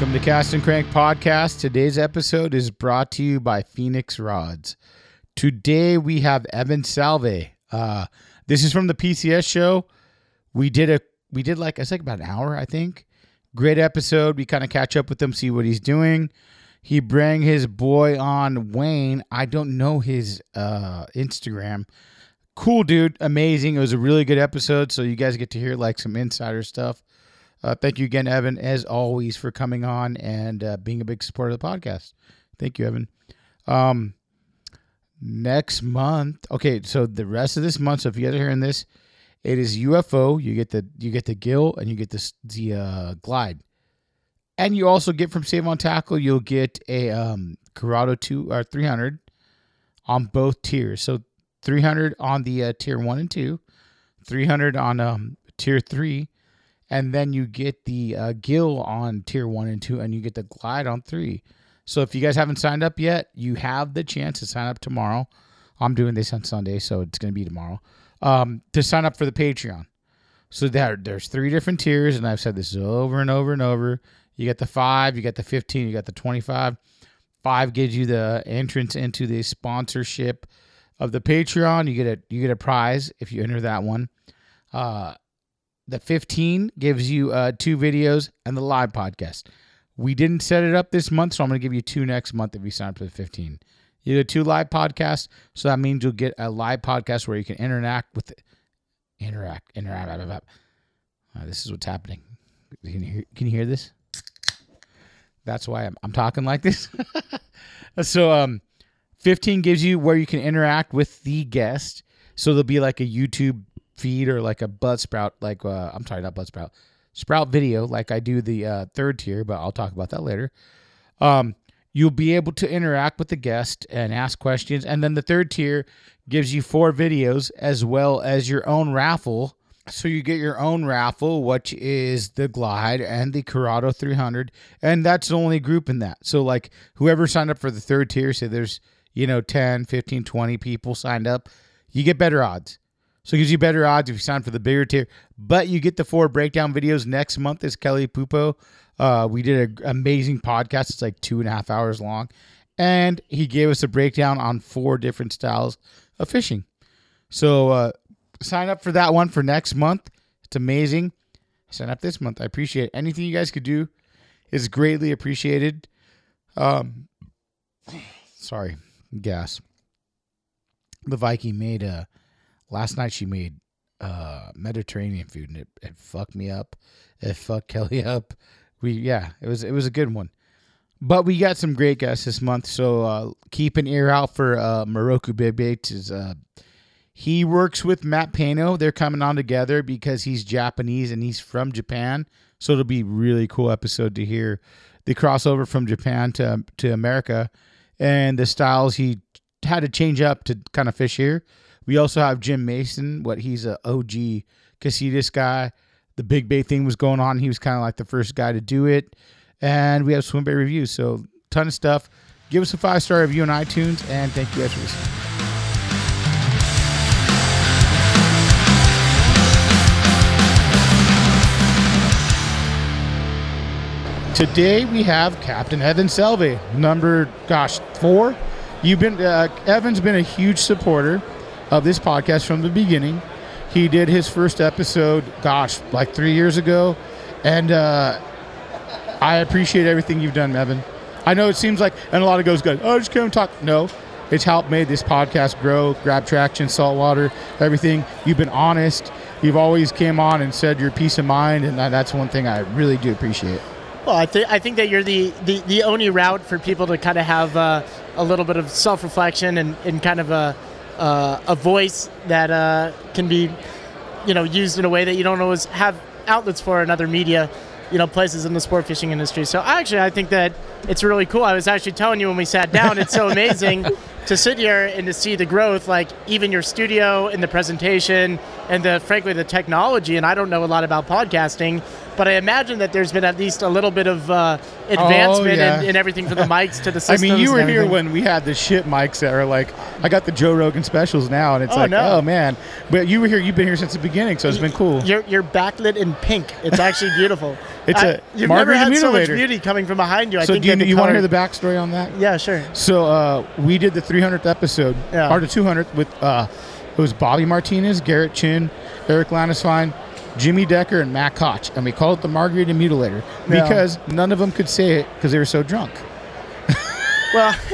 Welcome to Cast and Crank Podcast. Today's episode is brought to you by Phoenix Rods. Today we have Evan Salvay. Uh, this is from the PCS show. We did a we did like it's like about an hour, I think. Great episode. We kind of catch up with him, see what he's doing. He bring his boy on Wayne. I don't know his uh, Instagram. Cool dude, amazing. It was a really good episode, so you guys get to hear like some insider stuff. Uh, thank you again, Evan, as always, for coming on and uh, being a big supporter of the podcast. Thank you, Evan. Um, next month, okay, so the rest of this month. So if you guys are hearing this, it is UFO. You get the you get the gill and you get the the uh, glide, and you also get from Save on Tackle. You'll get a um, Curado two or three hundred on both tiers. So three hundred on the uh, tier one and two, three hundred on um, tier three and then you get the uh, gill on tier one and two, and you get the glide on three. So if you guys haven't signed up yet, you have the chance to sign up tomorrow. I'm doing this on Sunday, so it's going to be tomorrow. Um, to sign up for the Patreon. So there, there's three different tiers, and I've said this over and over and over. You get the five, you get the 15, you got the 25. Five gives you the entrance into the sponsorship of the Patreon. You get a you get a prize if you enter that one. Uh, the 15 gives you uh, two videos and the live podcast. We didn't set it up this month, so I'm going to give you two next month if you sign up for the 15. You get two live podcasts, so that means you'll get a live podcast where you can interact with it. Interact, interact. Blah, blah, blah. Uh, this is what's happening. Can you hear, can you hear this? That's why I'm, I'm talking like this. so, um, 15 gives you where you can interact with the guest. So there'll be like a YouTube feed or like a Buzzsprout, like uh, I'm sorry, not Buzzsprout, Sprout Sprout video, like I do the uh, third tier, but I'll talk about that later. Um, you'll be able to interact with the guest and ask questions, and then the third tier gives you four videos as well as your own raffle. So you get your own raffle, which is the Glide and the Curado 300, and that's the only group in that. So like whoever signed up for the third tier, say there's you know 10, 15, 20 people signed up, you get better odds. So it gives you better odds if you sign for the bigger tier. But you get the four breakdown videos next month. Is Kelly Pupo? Uh, we did an amazing podcast. It's like two and a half hours long, and he gave us a breakdown on four different styles of fishing. So uh, sign up for that one for next month. It's amazing. Sign up this month. I appreciate it. anything you guys could do is greatly appreciated. Um, sorry, gas. The Viking made a last night she made uh Mediterranean food and it, it fucked me up. It fucked Kelly up. We yeah, it was it was a good one. But we got some great guests this month, so uh, keep an ear out for uh, Moroku Is uh, he works with Matt Pano. They're coming on together because he's Japanese and he's from Japan. So it'll be really cool episode to hear the crossover from Japan to to America and the styles he had to change up to kind of fish here. We also have Jim Mason, what he's a OG Casitas guy. The big Bay thing was going on. He was kind of like the first guy to do it. And we have swim bait reviews. So ton of stuff. Give us a five star review on iTunes, and thank you guys for listening. Today we have Captain Evan Salvay, number gosh four. You've been uh, Evan's been a huge supporter of this podcast from the beginning. He did his first episode, gosh, like three years ago, and uh, I appreciate everything you've done, Evan. I know it seems like, and a lot of goes good. Oh, just come talk. No, it's helped made this podcast grow, grab traction, saltwater, everything. You've been honest. You've always came on and said your peace of mind, and that's one thing I really do appreciate. Well, I think I think that you're the, the, the only route for people to kind of have uh, a little bit of self reflection and, and kind of a uh, a voice that uh, can be, you know, used in a way that you don't always have outlets for in other media, you know, places in the sport fishing industry. So actually, I think that it's really cool. I was actually telling you when we sat down, it's so amazing to sit here and to see the growth, like even your studio and the presentation and the frankly the technology. And I don't know a lot about podcasting, but I imagine that there's been at least a little bit of uh, advancement Oh, yeah. in, in everything from the mics to the systems. I mean, you were here when we had the shit mics that are like, I got the Joe Rogan specials now, and it's Oh, like, no. oh man. But you were here, you've been here since the beginning, so it's been cool. You're, you're backlit in pink. It's actually beautiful. It's I- a you've never had so much beauty coming from behind you. I So think do you, you want to hear the backstory on that? Yeah, sure. So uh, we did the 300th episode, Yeah. or the 200th with uh, it was Bobby Martinez, Garrett Chin, Eric Landesfine, Jimmy Decker, and Matt Koch, and we called it the Margarita Mutilator Yeah. because none of them could say it because they were so drunk. Well,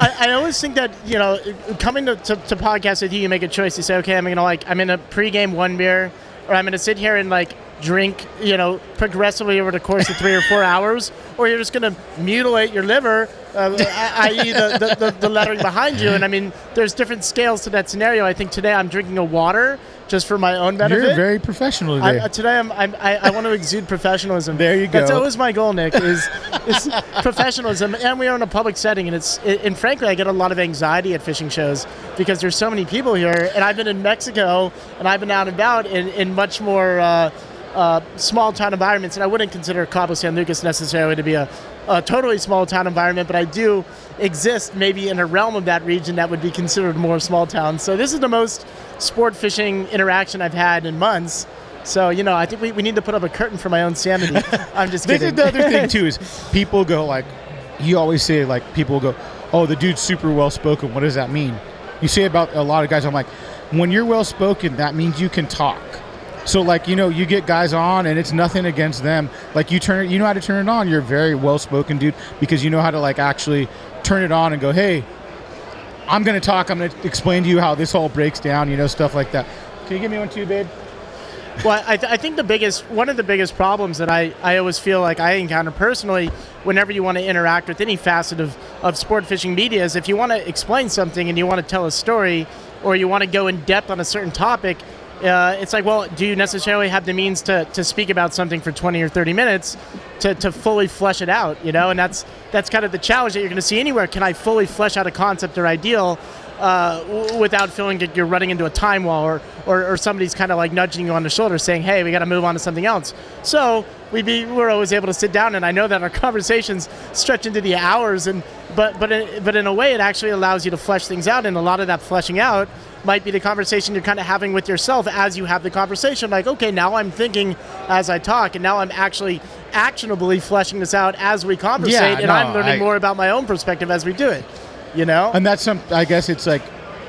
I, I always think that you know, coming to, to, to podcast with you, you make a choice. You say, okay, I'm gonna like, I'm gonna pregame one beer, or I'm gonna sit here and like drink, you know, progressively over the course of three or four hours, or you're just gonna mutilate your liver, uh, i.e., the, the, the, the lettering behind you. And I mean, there's different scales to that scenario. I think today I'm drinking a water just for my own benefit. You're very professional I, today. uh, today I'm, I'm, I, I want to exude professionalism. There you go. That's always my goal, Nick. Is, is professionalism, and we are in a public setting, and it's and frankly, I get a lot of anxiety at fishing shows because there's so many people here, and I've been in Mexico, and I've been out and about in, in much more uh, uh, small town environments, and I wouldn't consider Cabo San Lucas necessarily to be a, a totally small town environment, but I do exist maybe in a realm of that region that would be considered more small town. So this is the most sport fishing interaction I've had in months. So, you know, I think we, we need to put up a curtain for my own sanity. I'm just This kidding. is the other thing too is people go like, you always say like people go, oh the dude's super well spoken. What does that mean? You say about a lot of guys. I'm like, when you're well spoken, that means you can talk. So like you know you get guys on and it's nothing against them. Like you turn you know how to turn it on. You're a very well spoken dude because you know how to like actually turn it on and go, hey, I'm gonna talk. I'm gonna explain to you how this all breaks down. You know stuff like that. Can you give me one too, babe? Well, I, th- I think the biggest, one of the biggest problems that I, I always feel like I encounter personally whenever you want to interact with any facet of, of sport fishing media is if you want to explain something and you want to tell a story or you want to go in depth on a certain topic, uh, it's like, well, do you necessarily have the means to, to speak about something for 20 or 30 minutes to, to fully flesh it out, you know? And that's, that's kind of the challenge that you're going to see anywhere. Can I fully flesh out a concept or ideal uh, w- without feeling like you're running into a time wall or, or, or somebody's kind of like nudging you on the shoulder saying, hey, we got to move on to something else. So we be, we're always able to sit down, and I know that our conversations stretch into the hours, and but but in, but in a way, it actually allows you to flesh things out, and a lot of that fleshing out might be the conversation you're kind of having with yourself as you have the conversation. Like, okay, now I'm thinking as I talk, and now I'm actually actionably fleshing this out as we conversate, Yeah, and no, I'm learning I- more about my own perspective as we do it. You know? and that's some i guess it's like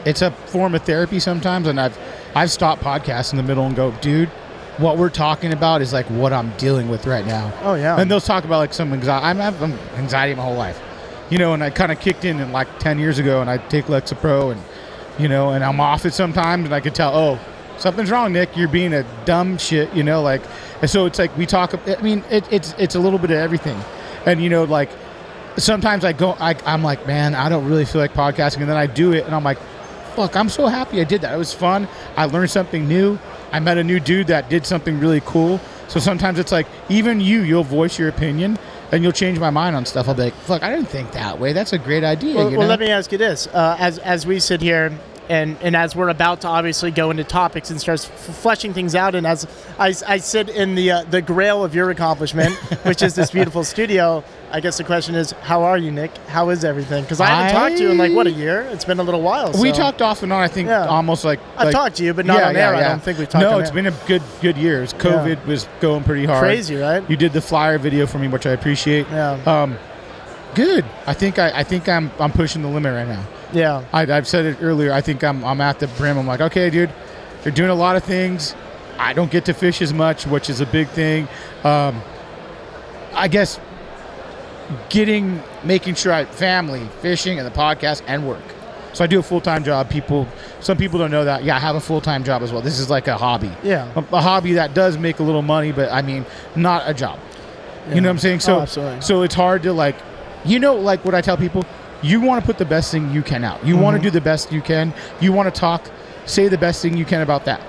it's a form of therapy sometimes and i've i've stopped podcasts in the middle and go dude what we're talking about is like what i'm dealing with right now Oh, yeah. and they'll talk about like some anxiety i'm having anxiety my whole life you know and i kind of kicked in in like 10 years ago and i take lexapro and you know and i'm off it sometimes and i could tell oh something's wrong nick you're being a dumb shit you know like and so it's like we talk i mean it, it's it's a little bit of everything and you know like sometimes I go, I, I'm like, man, I don't really feel like podcasting, and then I do it, and I'm like, fuck, I'm so happy I did that. It was fun. I learned something new. I met a new dude that did something really cool. So sometimes it's like, even you, you'll voice your opinion, and you'll change my mind on stuff. I'll be like, fuck, I didn't think that way. That's a great idea. Well, you well let me ask you this: uh, as as we sit here, and and as we're about to obviously go into topics and start f- fleshing things out, and as I, I sit in the uh, the grail of your accomplishment, which is this beautiful studio, I guess the question is, how are you, Nick? How is everything? Because I haven't talked to you in like what a year. It's been a little while. We talked off and on. I think Yeah. almost like I've talked to you, but not on air. I don't think we've talked No, it's air. been a good good year. COVID was going pretty hard. Crazy, right? You did the flyer video for me, which I appreciate. Yeah. Um, good. I think I, I think I'm I'm pushing the limit right now. Yeah. I, I've said it earlier. I think I'm I'm at the brim. I'm like, okay, dude, you're doing a lot of things. I don't get to fish as much, which is a big thing. Um, I guess getting making sure I family, fishing, and the podcast and work. So I do a full time job. People, some people don't know that. Yeah, I have a full time job as well. This is like a hobby. Yeah. a, a hobby that does make a little money, but I mean, not a job. You know what I'm saying? So, Oh, so it's hard to like, you know, like what I tell people. You want to put the best thing you can out. You Mm-hmm. want to do the best you can. You want to talk, say the best thing you can about that.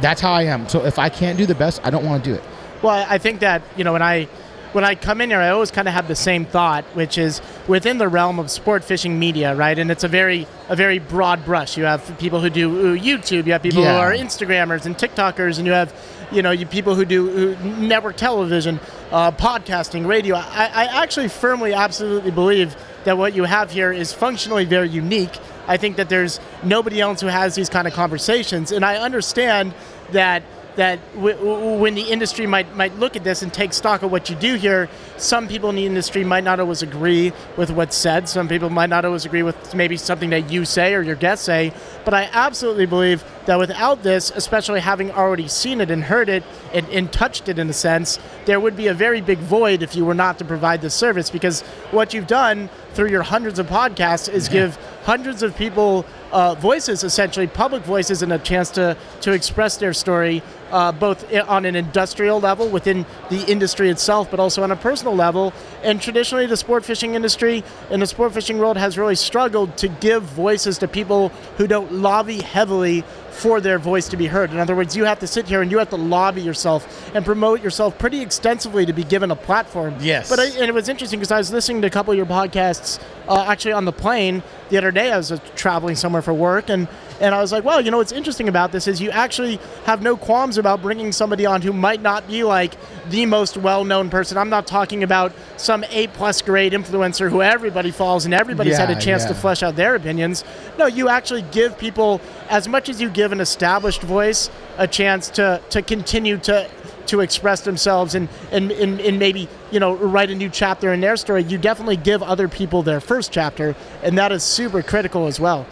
That's how I am. So if I can't do the best, I don't want to do it. Well, I I think that you know when I when I come in here, I always kind of have the same thought, which is within the realm of sport fishing media, right? And it's a very a very broad brush. You have people who do uh, YouTube, you have people Yeah. who are Instagrammers and TikTokers, and you have you know you people who do who network television, uh, podcasting, radio. I, I actually firmly, absolutely believe that what you have here is functionally very unique. I think that there's nobody else who has these kind of conversations, and I understand that that w- w- when the industry might might look at this and take stock of what you do here, some people in the industry might not always agree with what's said. Some people might not always agree with maybe something that you say or your guests say. But I absolutely believe that without this, especially having already seen it and heard it and, and touched it in a sense, there would be a very big void if you were not to provide this service. Because what you've done through your hundreds of podcasts is give hundreds of people uh, voices, essentially public voices, and a chance to to express their story, uh, both on an industrial level within the industry itself, but also on a personal level. And traditionally, the sport fishing industry and the sport fishing world has really struggled to give voices to people who don't lobby heavily for their voice to be heard. In other words, you have to sit here and you have to lobby yourself and promote yourself pretty extensively to be given a platform. Yes. But I, and it was interesting because I was listening to a couple of your podcasts uh, actually on the plane the other day. I was uh, traveling somewhere for work, and and I was like, well, you know what's interesting about this is you actually have no qualms about bringing somebody on who might not be like the most well-known person. I'm not talking about some A-plus grade influencer who everybody follows and everybody's had a chance to flesh out their opinions. No, you actually give people as much as you give an established voice a chance to to continue to to express themselves and, and, and, and maybe you know write a new chapter in their story you definitely give other people their first chapter and that is super critical as well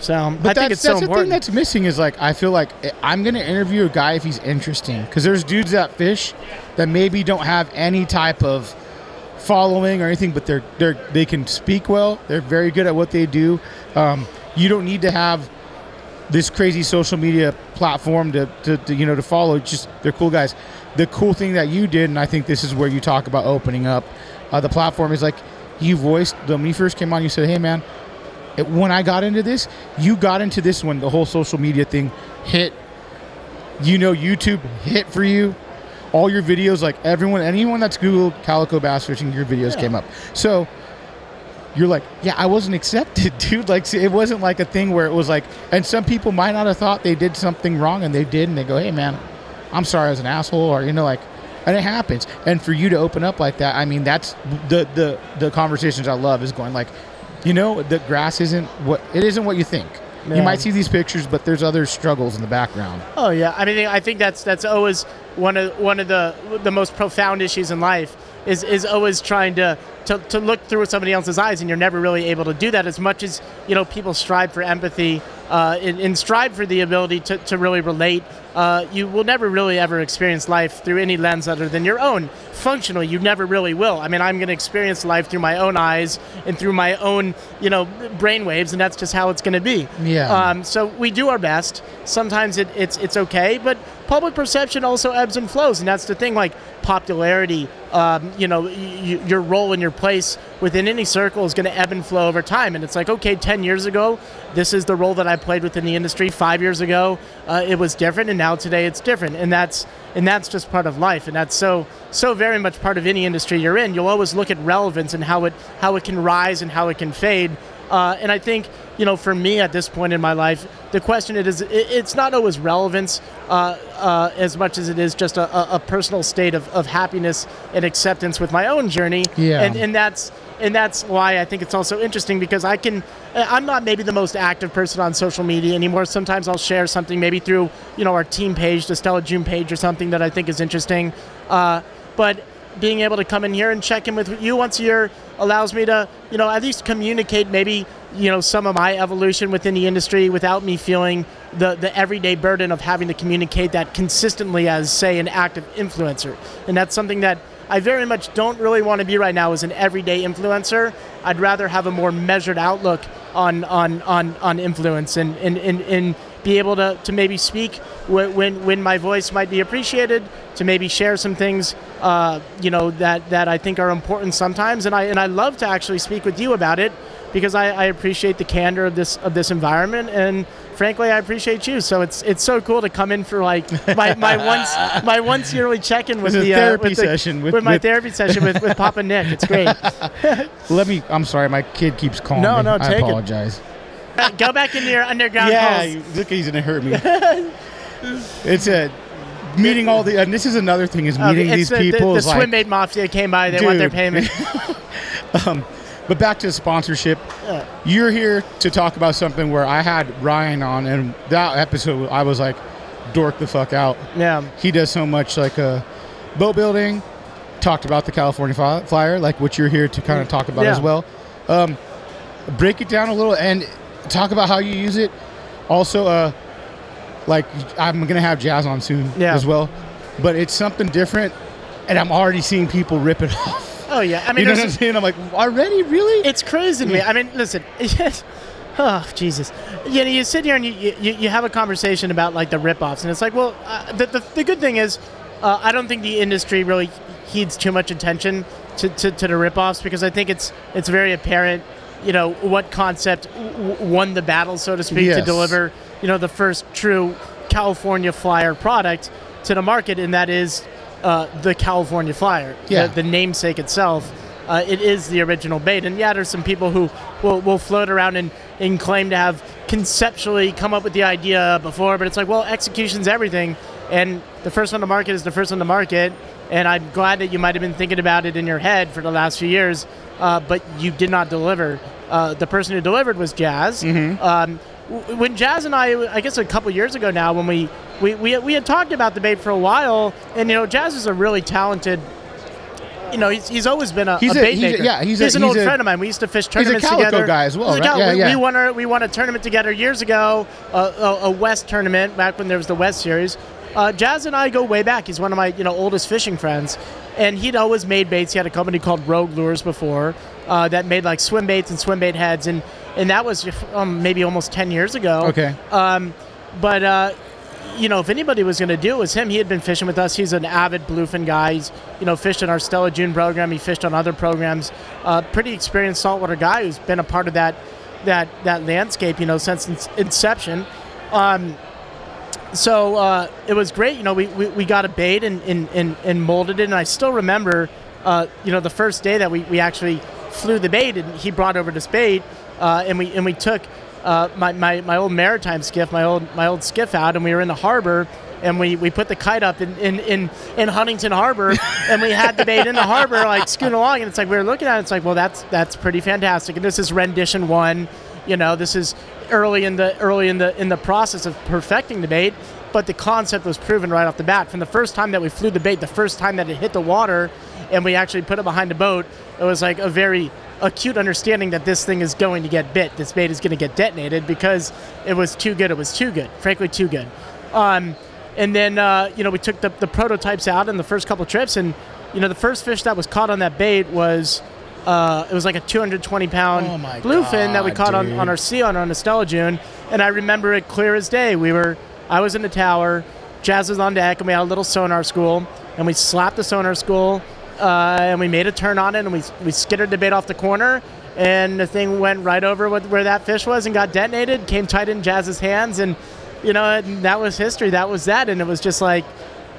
so i But think that's, it's so that's the thing that's missing is like I feel like I- I'm gonna interview a guy if he's interesting because there's dudes that fish that maybe don't have any type of following or anything, but they're they're they can speak well. They're very good at what they do. Um, you don't need to have this crazy social media platform to, to, to you know to follow. It's just they're cool guys. The cool thing that you did, and I think this is where you talk about opening up uh, the platform is like you voiced when you first came on. You said, "Hey, man." When I got into this, you got into this when the whole social media thing hit. You know, YouTube hit for you. All your videos, like everyone, anyone that's Googled calico bass fishing, your videos came up. So you're like, yeah, I wasn't accepted, dude. Like, see, it wasn't like a thing where it was like, and some people might not have thought they did something wrong, and they did, and they go, hey, man, I'm sorry I was an asshole, or you know, like, and it happens. And for you to open up like that, I mean, that's the the the conversations I love is going like, you know, the grass isn't what it isn't what you think. Yeah. You might see these pictures, but there's other struggles in the background. Oh yeah, I mean, I think that's that's always one of one of the the most profound issues in life is is always trying to, to to look through somebody else's eyes, and you're never really able to do that as much as you know people strive for empathy uh, and, and strive for the ability to, to really relate. Uh, you will never really ever experience life through any lens other than your own. Functionally, you never really will. I mean, I'm going to experience life through my own eyes and through my own, you know, brain waves, and that's just how it's going to be. Yeah. Um, so we do our best. Sometimes it, it's it's okay, but public perception also ebbs and flows, and that's the thing. Like popularity, um, you know, y- y- your role in your place within any circle is going to ebb and flow over time. And it's like, okay, ten years ago, this is the role that I played within the industry. Five years ago, uh, it was different, and now today it's different, and that's and that's just part of life, and that's so so very much part of any industry you're in. You'll always look at relevance and how it how it can rise and how it can fade. Uh, and I think you know, for me at this point in my life, the question it is, it, it's not always relevance uh, uh, as much as it is just a, a, a personal state of, of happiness and acceptance with my own journey. Yeah. And, and that's and that's why I think it's also interesting because I can I'm not maybe the most active person on social media anymore. Sometimes I'll share something maybe through you know our team page, the Stella June page, or something that I think is interesting. Uh, but being able to come in here and check in with you once a year allows me to you know at least communicate maybe you know some of my evolution within the industry without me feeling the the everyday burden of having to communicate that consistently as say an active influencer and that's something that I very much don't really want to be right now as an everyday influencer. I'd rather have a more measured outlook on on on, on influence and, and, and, and be able to, to maybe speak when, when my voice might be appreciated, to maybe share some things, uh, you know, that, that I think are important sometimes. And I, and I love to actually speak with you about it because I, I appreciate the candor of this, of this environment. And frankly, I appreciate you. So it's it's so cool to come in for like my, my once my once yearly check in with It's a the uh, therapy with the- with- with, my with- therapy session with, with Papa Nick. It's great. Let me. I'm sorry. My kid keeps calling No, me. no, I take it. apologize. Go back into your underground Yeah, you- look, he's gonna hurt me. it's a meeting all the. And this is another thing is Uh, meeting it's these the, people. The, the is like- swim bait mafia came by. They want their Dude. payment. But back to the sponsorship. Yeah. You're here to talk about something where I had Ryan on, and that episode I was like, dork the fuck out. yeah. He does so much like uh, boat building. Talked about the California Flyer, like what you're here to kind of talk about Yeah. as well. Um, break it down a little and talk about how you use it. Also, uh, like I'm gonna have Jazz on soon Yeah. as well, but it's something different, and I'm already seeing people rip it off. Oh yeah. I mean, You know what I'm saying? I'm like, already, really? it's crazy to me. I mean, listen. oh Jesus! You know, you sit here and you, you, you have a conversation about like the ripoffs, and it's like, well, uh, the, the the good thing is, uh, I don't think the industry really heeds too much attention to, to, to the ripoffs because I think it's it's very apparent, you know, what concept w- won the battle, so to speak, to deliver, you know, the first true California Flyer product to the market, and that is uh, the California Flyer, Yeah. the, the namesake itself. Uh, it is the original bait, and yeah, there's some people who will, will float around and, and claim to have conceptually come up with the idea before, but it's like, well, execution's everything, and the first one to market is the first one to market. And I'm glad that you might have been thinking about it in your head for the last few years, uh, but you did not deliver. Uh, the person who delivered was Jazz. Um, w- when Jazz and I, I guess a couple years ago now, when we, we, we, we had talked about the bait for a while, and you know, Jazz is a really talented. You know, he's, he's always been a, He's a a- bait he's a- maker. yeah, he's a- an he's old a- friend of mine. We used to fish a tournaments Calico together. guy as well, He's a right? Cal- Yeah, we, yeah. we won a we won a tournament together years ago, uh, a, a West tournament back when there was the West Series. Uh, Jazz and I go way back. He's one of my you know oldest fishing friends, and he'd always made baits. He had a company called Rogue Lures before uh, that made like swim baits and swim bait heads, and and that was um, maybe almost ten years ago. Okay. Um, but uh, you know, if anybody was going to do it, was him. He had been fishing with us. He's an avid bluefin guy. He's you know fished in our Stella June program. He fished on other programs. Uh, pretty experienced saltwater guy who's been a part of that that that landscape. You know, since its inception. Um, so uh, it was great. You know, we, we, we got a bait and, and, and, and molded it. And I still remember, uh, you know, the first day that we, we actually flew the bait and he brought over this bait uh, and we and we took uh, my, my, my old maritime skiff, my old my old skiff out, and we were in the harbor. And we, we put the kite up in, in, in, in Huntington Harbor, and we had the bait in the harbor, like scooting along. And it's like we were looking at it. It's like, well, that's that's pretty fantastic. And this is rendition one. You know, this is early in the early in the in the process of perfecting the bait, but the concept was proven right off the bat. From the first time that we flew the bait, the first time that it hit the water, and we actually put it behind the boat, it was like a very acute understanding that this thing is going to get bit. This bait is going to get detonated because it was too good. It was too good, frankly, too good. Um, and then uh, you know we took the, the prototypes out in the first couple trips, and you know the first fish that was caught on that bait was uh, it was like a 220 pound Oh bluefin that we caught on, on our sea on on Estella June, and I remember it clear as day. We were I was in the tower, Jazz was on deck, and we had a little sonar school, and we slapped the sonar school, uh, and we made a turn on it, and we we skittered the bait off the corner. And the thing went right over with where that fish was and got detonated. Came tight in Jazz's hands, and you know and that was history. That was that, and it was just like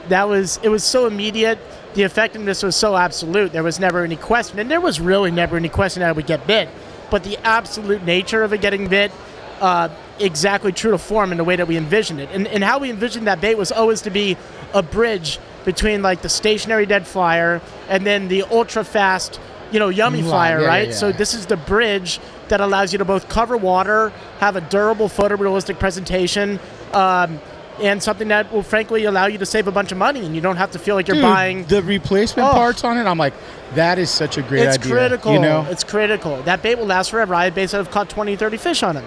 that was it was so immediate. The effectiveness was so absolute. There was never any question, and there was really never any question that it would get bit. But the absolute nature of it getting bit uh, exactly true to form in the way that we envisioned it. And, and how we envisioned that bait was always to be a bridge between like the stationary dead flyer and then the ultra fast, you know, yummy Right, flyer, yeah, right? yeah. So this is the bridge that allows you to both cover water, have a durable photorealistic presentation, um, and something that will frankly allow you to save a bunch of money and you don't have to feel like you're Dude, buying the replacement Oh. parts on it. I'm like, that is such a great it's idea. critical. You know, It's critical. That bait will last forever. I had baits that have caught 20, 30 fish on them.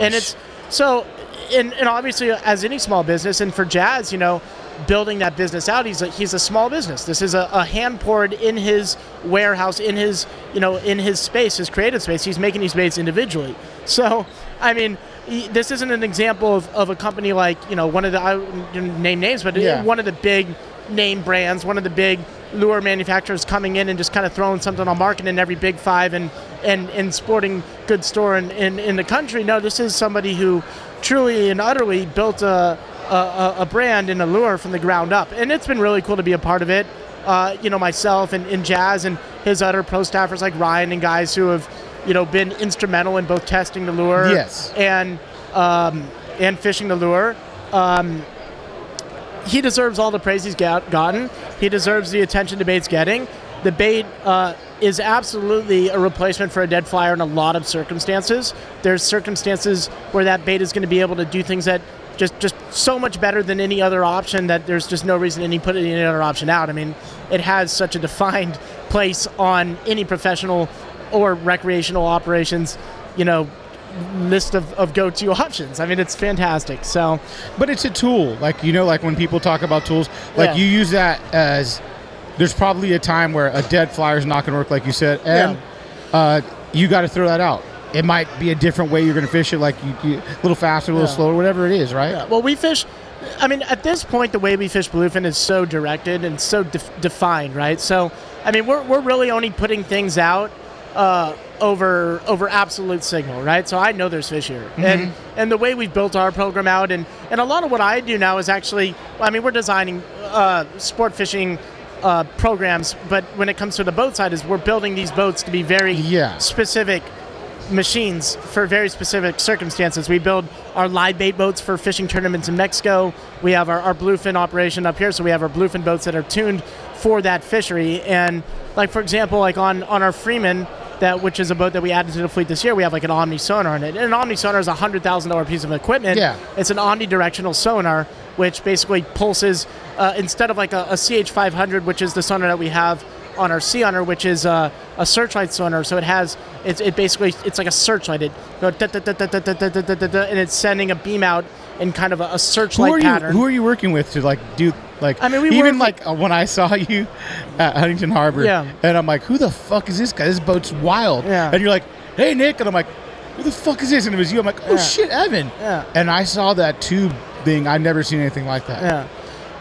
And it's so, and, and obviously, as any small business, and for Jazz, you know, building that business out, he's a, he's a small business. This is a, a hand poured in his warehouse, in his, you know, in his space, his creative space. He's making these baits individually. So, I mean, this isn't an example of, of a company like, you know, one of the, I name names, but Yeah. one of the big name brands, one of the big lure manufacturers coming in and just kind of throwing something on market in every big five and and, and sporting goods store in, in, in the country. No, this is somebody who truly and utterly built a, a, a- brand and a lure from the ground up. And it's been really cool to be a part of it. Uh, you know, myself and, and Jazz and his other pro staffers like Ryan and guys who have, you know, been instrumental in both testing the lure Yes. and um, and fishing the lure. Um, he deserves all the praise he's got, gotten. He deserves the attention the bait's getting. The bait uh, is absolutely a replacement for a dead flyer in a lot of circumstances. There's circumstances where that bait is going to be able to do things that just just so much better than any other option that there's just no reason any put any other option out. I mean, it has such a defined place on any professional or recreational operations, you know, list of, of go-to options. I mean, it's fantastic. So, but it's a tool. Like you know, like when people talk about tools, like Yeah. you use that as. There's probably a time where a dead flyer is not going to work, like you said, and uh, you got to throw that out. It might be a different way you're going to fish it, like you, you, a little faster, a little Yeah. slower, whatever it is, right? Yeah, well, we fish. I mean, at this point, the way we fish bluefin is so directed and so def- defined, right? So, I mean, we're, we're really only putting things out uh, over over absolute signal, right? So I know there's fish here, and and the way we've built our program out, and and a lot of what I do now is actually, I mean, we're designing uh, sport fishing. Uh, programs, but when it comes to the boat side, is we're building these boats to be very Yeah. specific machines for very specific circumstances. We build our live bait boats for fishing tournaments in Mexico. We have our, our bluefin operation up here, so we have our bluefin boats that are tuned for that fishery. And like for example, like on on our Freeman, that which is a boat that we added to the fleet this year. We have like an Omni sonar in it. And an Omni sonar is a hundred thousand dollar piece of equipment. Yeah. It's an omnidirectional sonar, which basically pulses uh, instead of like a, a CH five hundred, which is the sonar that we have on our Sea Hunter, which is a searchlight sonar. So it has it's it basically it's like a searchlight. It goes and it's sending a beam out in kind of a, a searchlight are you? pattern. Who are you working with to like do like? I mean, we even like uh, when I saw you at Huntington Harbor, Yeah. and I'm like, who the fuck is this guy? This boat's wild. Yeah. And you're like, hey Nick, and I'm like, who the fuck is this? And it was you. I'm like, oh Yeah. shit, Evan. Yeah. And I saw that tube thing. I've never seen anything like that. Yeah.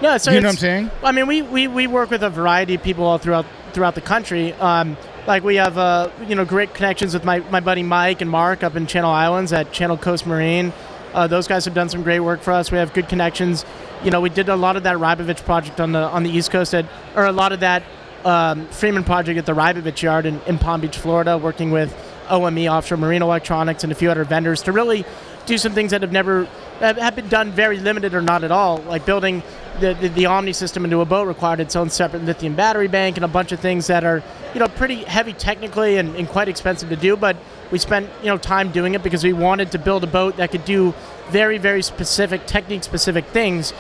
No, so You know what I'm saying? I mean, we, we, we work with a variety of people all throughout throughout the country. Um, like we have uh, you know great connections with my, my buddy Mike and Mark up in Channel Islands at Channel Coast Marine. Uh, those guys have done some great work for us. We have good connections. You know, we did a lot of that Rybovich project on the on the East Coast at, or a lot of that um, Freeman project at the Rybovich Yard in, in Palm Beach, Florida, working with OME Offshore Marine Electronics and a few other vendors to really do some things that have never have been done very limited or not at all, like building the, the, the Omni system into a boat required its own separate lithium battery bank and a bunch of things that are you know pretty heavy technically and, and quite expensive to do, but we spent you know time doing it because we wanted to build a boat that could do very very specific technique specific things,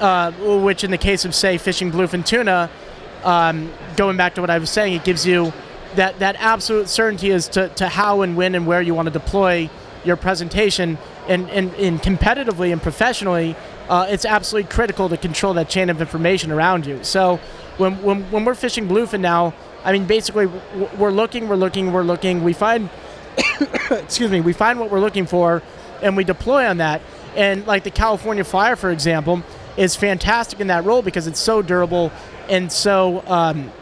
uh, which in the case of say fishing bluefin tuna, um, going back to what I was saying, it gives you that, that absolute certainty as to, to how and when and where you want to deploy your presentation. And, and, and competitively and professionally, uh, it's absolutely critical to control that chain of information around you. So when, when, when we're fishing bluefin now, I mean, basically, we're looking, we're looking, we're looking. We find, excuse me, we find what we're looking for, and we deploy on that. And like the California Flyer, for example, is fantastic in that role because it's so durable and so um,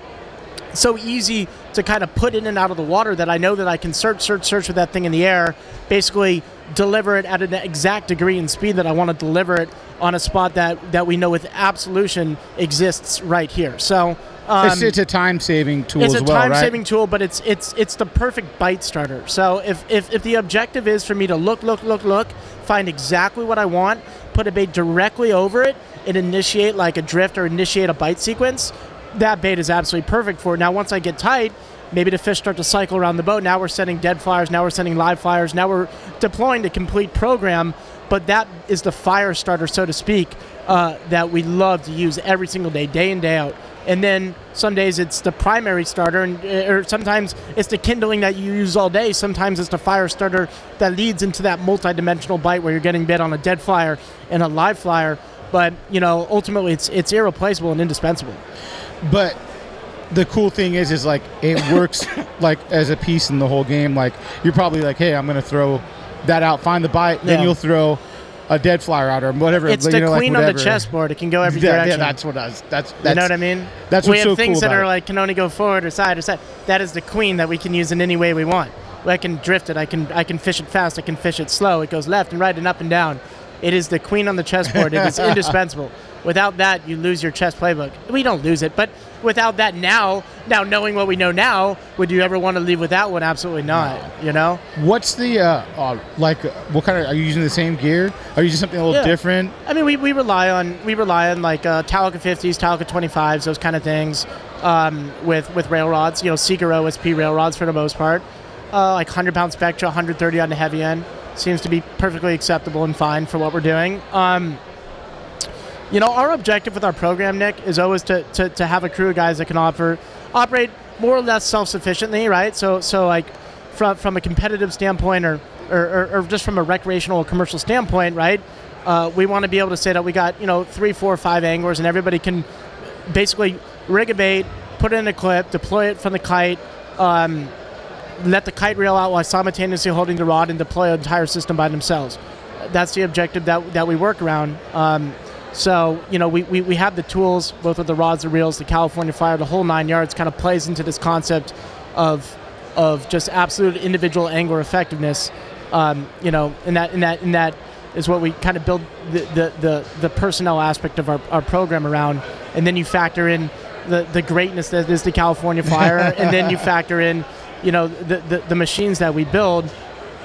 so easy to kind of put in and out of the water that I know that I can search, search, search with that thing in the air, basically deliver it at an exact degree and speed that I want to deliver it on a spot that, that we know with absolution exists right here. So it's, it's a time saving tool it's as a well, time right? saving tool, but it's it's it's the perfect bite starter. So if, if if the objective is for me to look, look, look, look, find exactly what I want, put a bait directly over it, and initiate like a drift or initiate a bite sequence, that bait is absolutely perfect for it. Now once I get tight, maybe the fish start to cycle around the boat. Now we're sending dead flyers, now we're sending live flyers, now we're deploying the complete program. But that is the fire starter, so to speak, uh, that we love to use every single day, day in, day out and then some days it's the primary starter and eh, or sometimes it's the kindling that you use all day. Sometimes it's the fire starter that leads into that multi-dimensional bite where you're getting bit on a dead flyer and a live flyer. But you know ultimately it's it's irreplaceable and indispensable. But the cool thing is, is like it works like as a piece in the whole game. Like you're probably like, hey, I'm gonna throw that out, find the bite, then you'll throw a dead flyer out or whatever. it's you the know, like queen on the chessboard it can go every Yeah, yeah, direction that's what I was. That's, that's you know what I mean? that's we what's have so things cool that are it. like can only go forward or side or side. That is the queen that we can use in any way we want. I can drift it. I can I can fish it fast. I can fish it slow. It goes left and right and up and down. It is the queen on the chessboard. it is indispensable. Without that, you lose your chess playbook. We don't lose it, but without that now, now knowing what we know now, would you ever want to leave without one? Absolutely not. You know. What's the uh, uh like? What kind of are you using the same gear? Are you using something a little Yeah. different? I mean, we, we rely on we rely on like uh, Talica 50s, Talica 25s, those kind of things, um, with with rail rods. You know, Seeker OSP rail rods for the most part. Uh, like 100 pound Spectra, 130 on the heavy end seems to be perfectly acceptable and fine for what we're doing. Um, you know, our objective with our program, Nick, is always to, to, to have a crew of guys that can offer operate more or less self sufficiently, right? So so like from from a competitive standpoint or or, or, or just from a recreational or commercial standpoint, right? Uh, we want to be able to say that we got you know three, four, five anglers, and everybody can basically rig a bait, put in a clip, deploy it from the kite, um, let the kite reel out while simultaneously holding the rod, and deploy an entire system by themselves. That's the objective that, that we work around. Um, so, you know, we, we, we have the tools, both with the rods, the reels, the California Flyer, the whole nine yards kind of plays into this concept of, of just absolute individual angler effectiveness. Um, you know, and that, and that, and that is what we kind of build the, the, the, the personnel aspect of our, our program around. And then you factor in the, the greatness that is the California Flyer, and then you factor in, you know, the, the, the machines that we build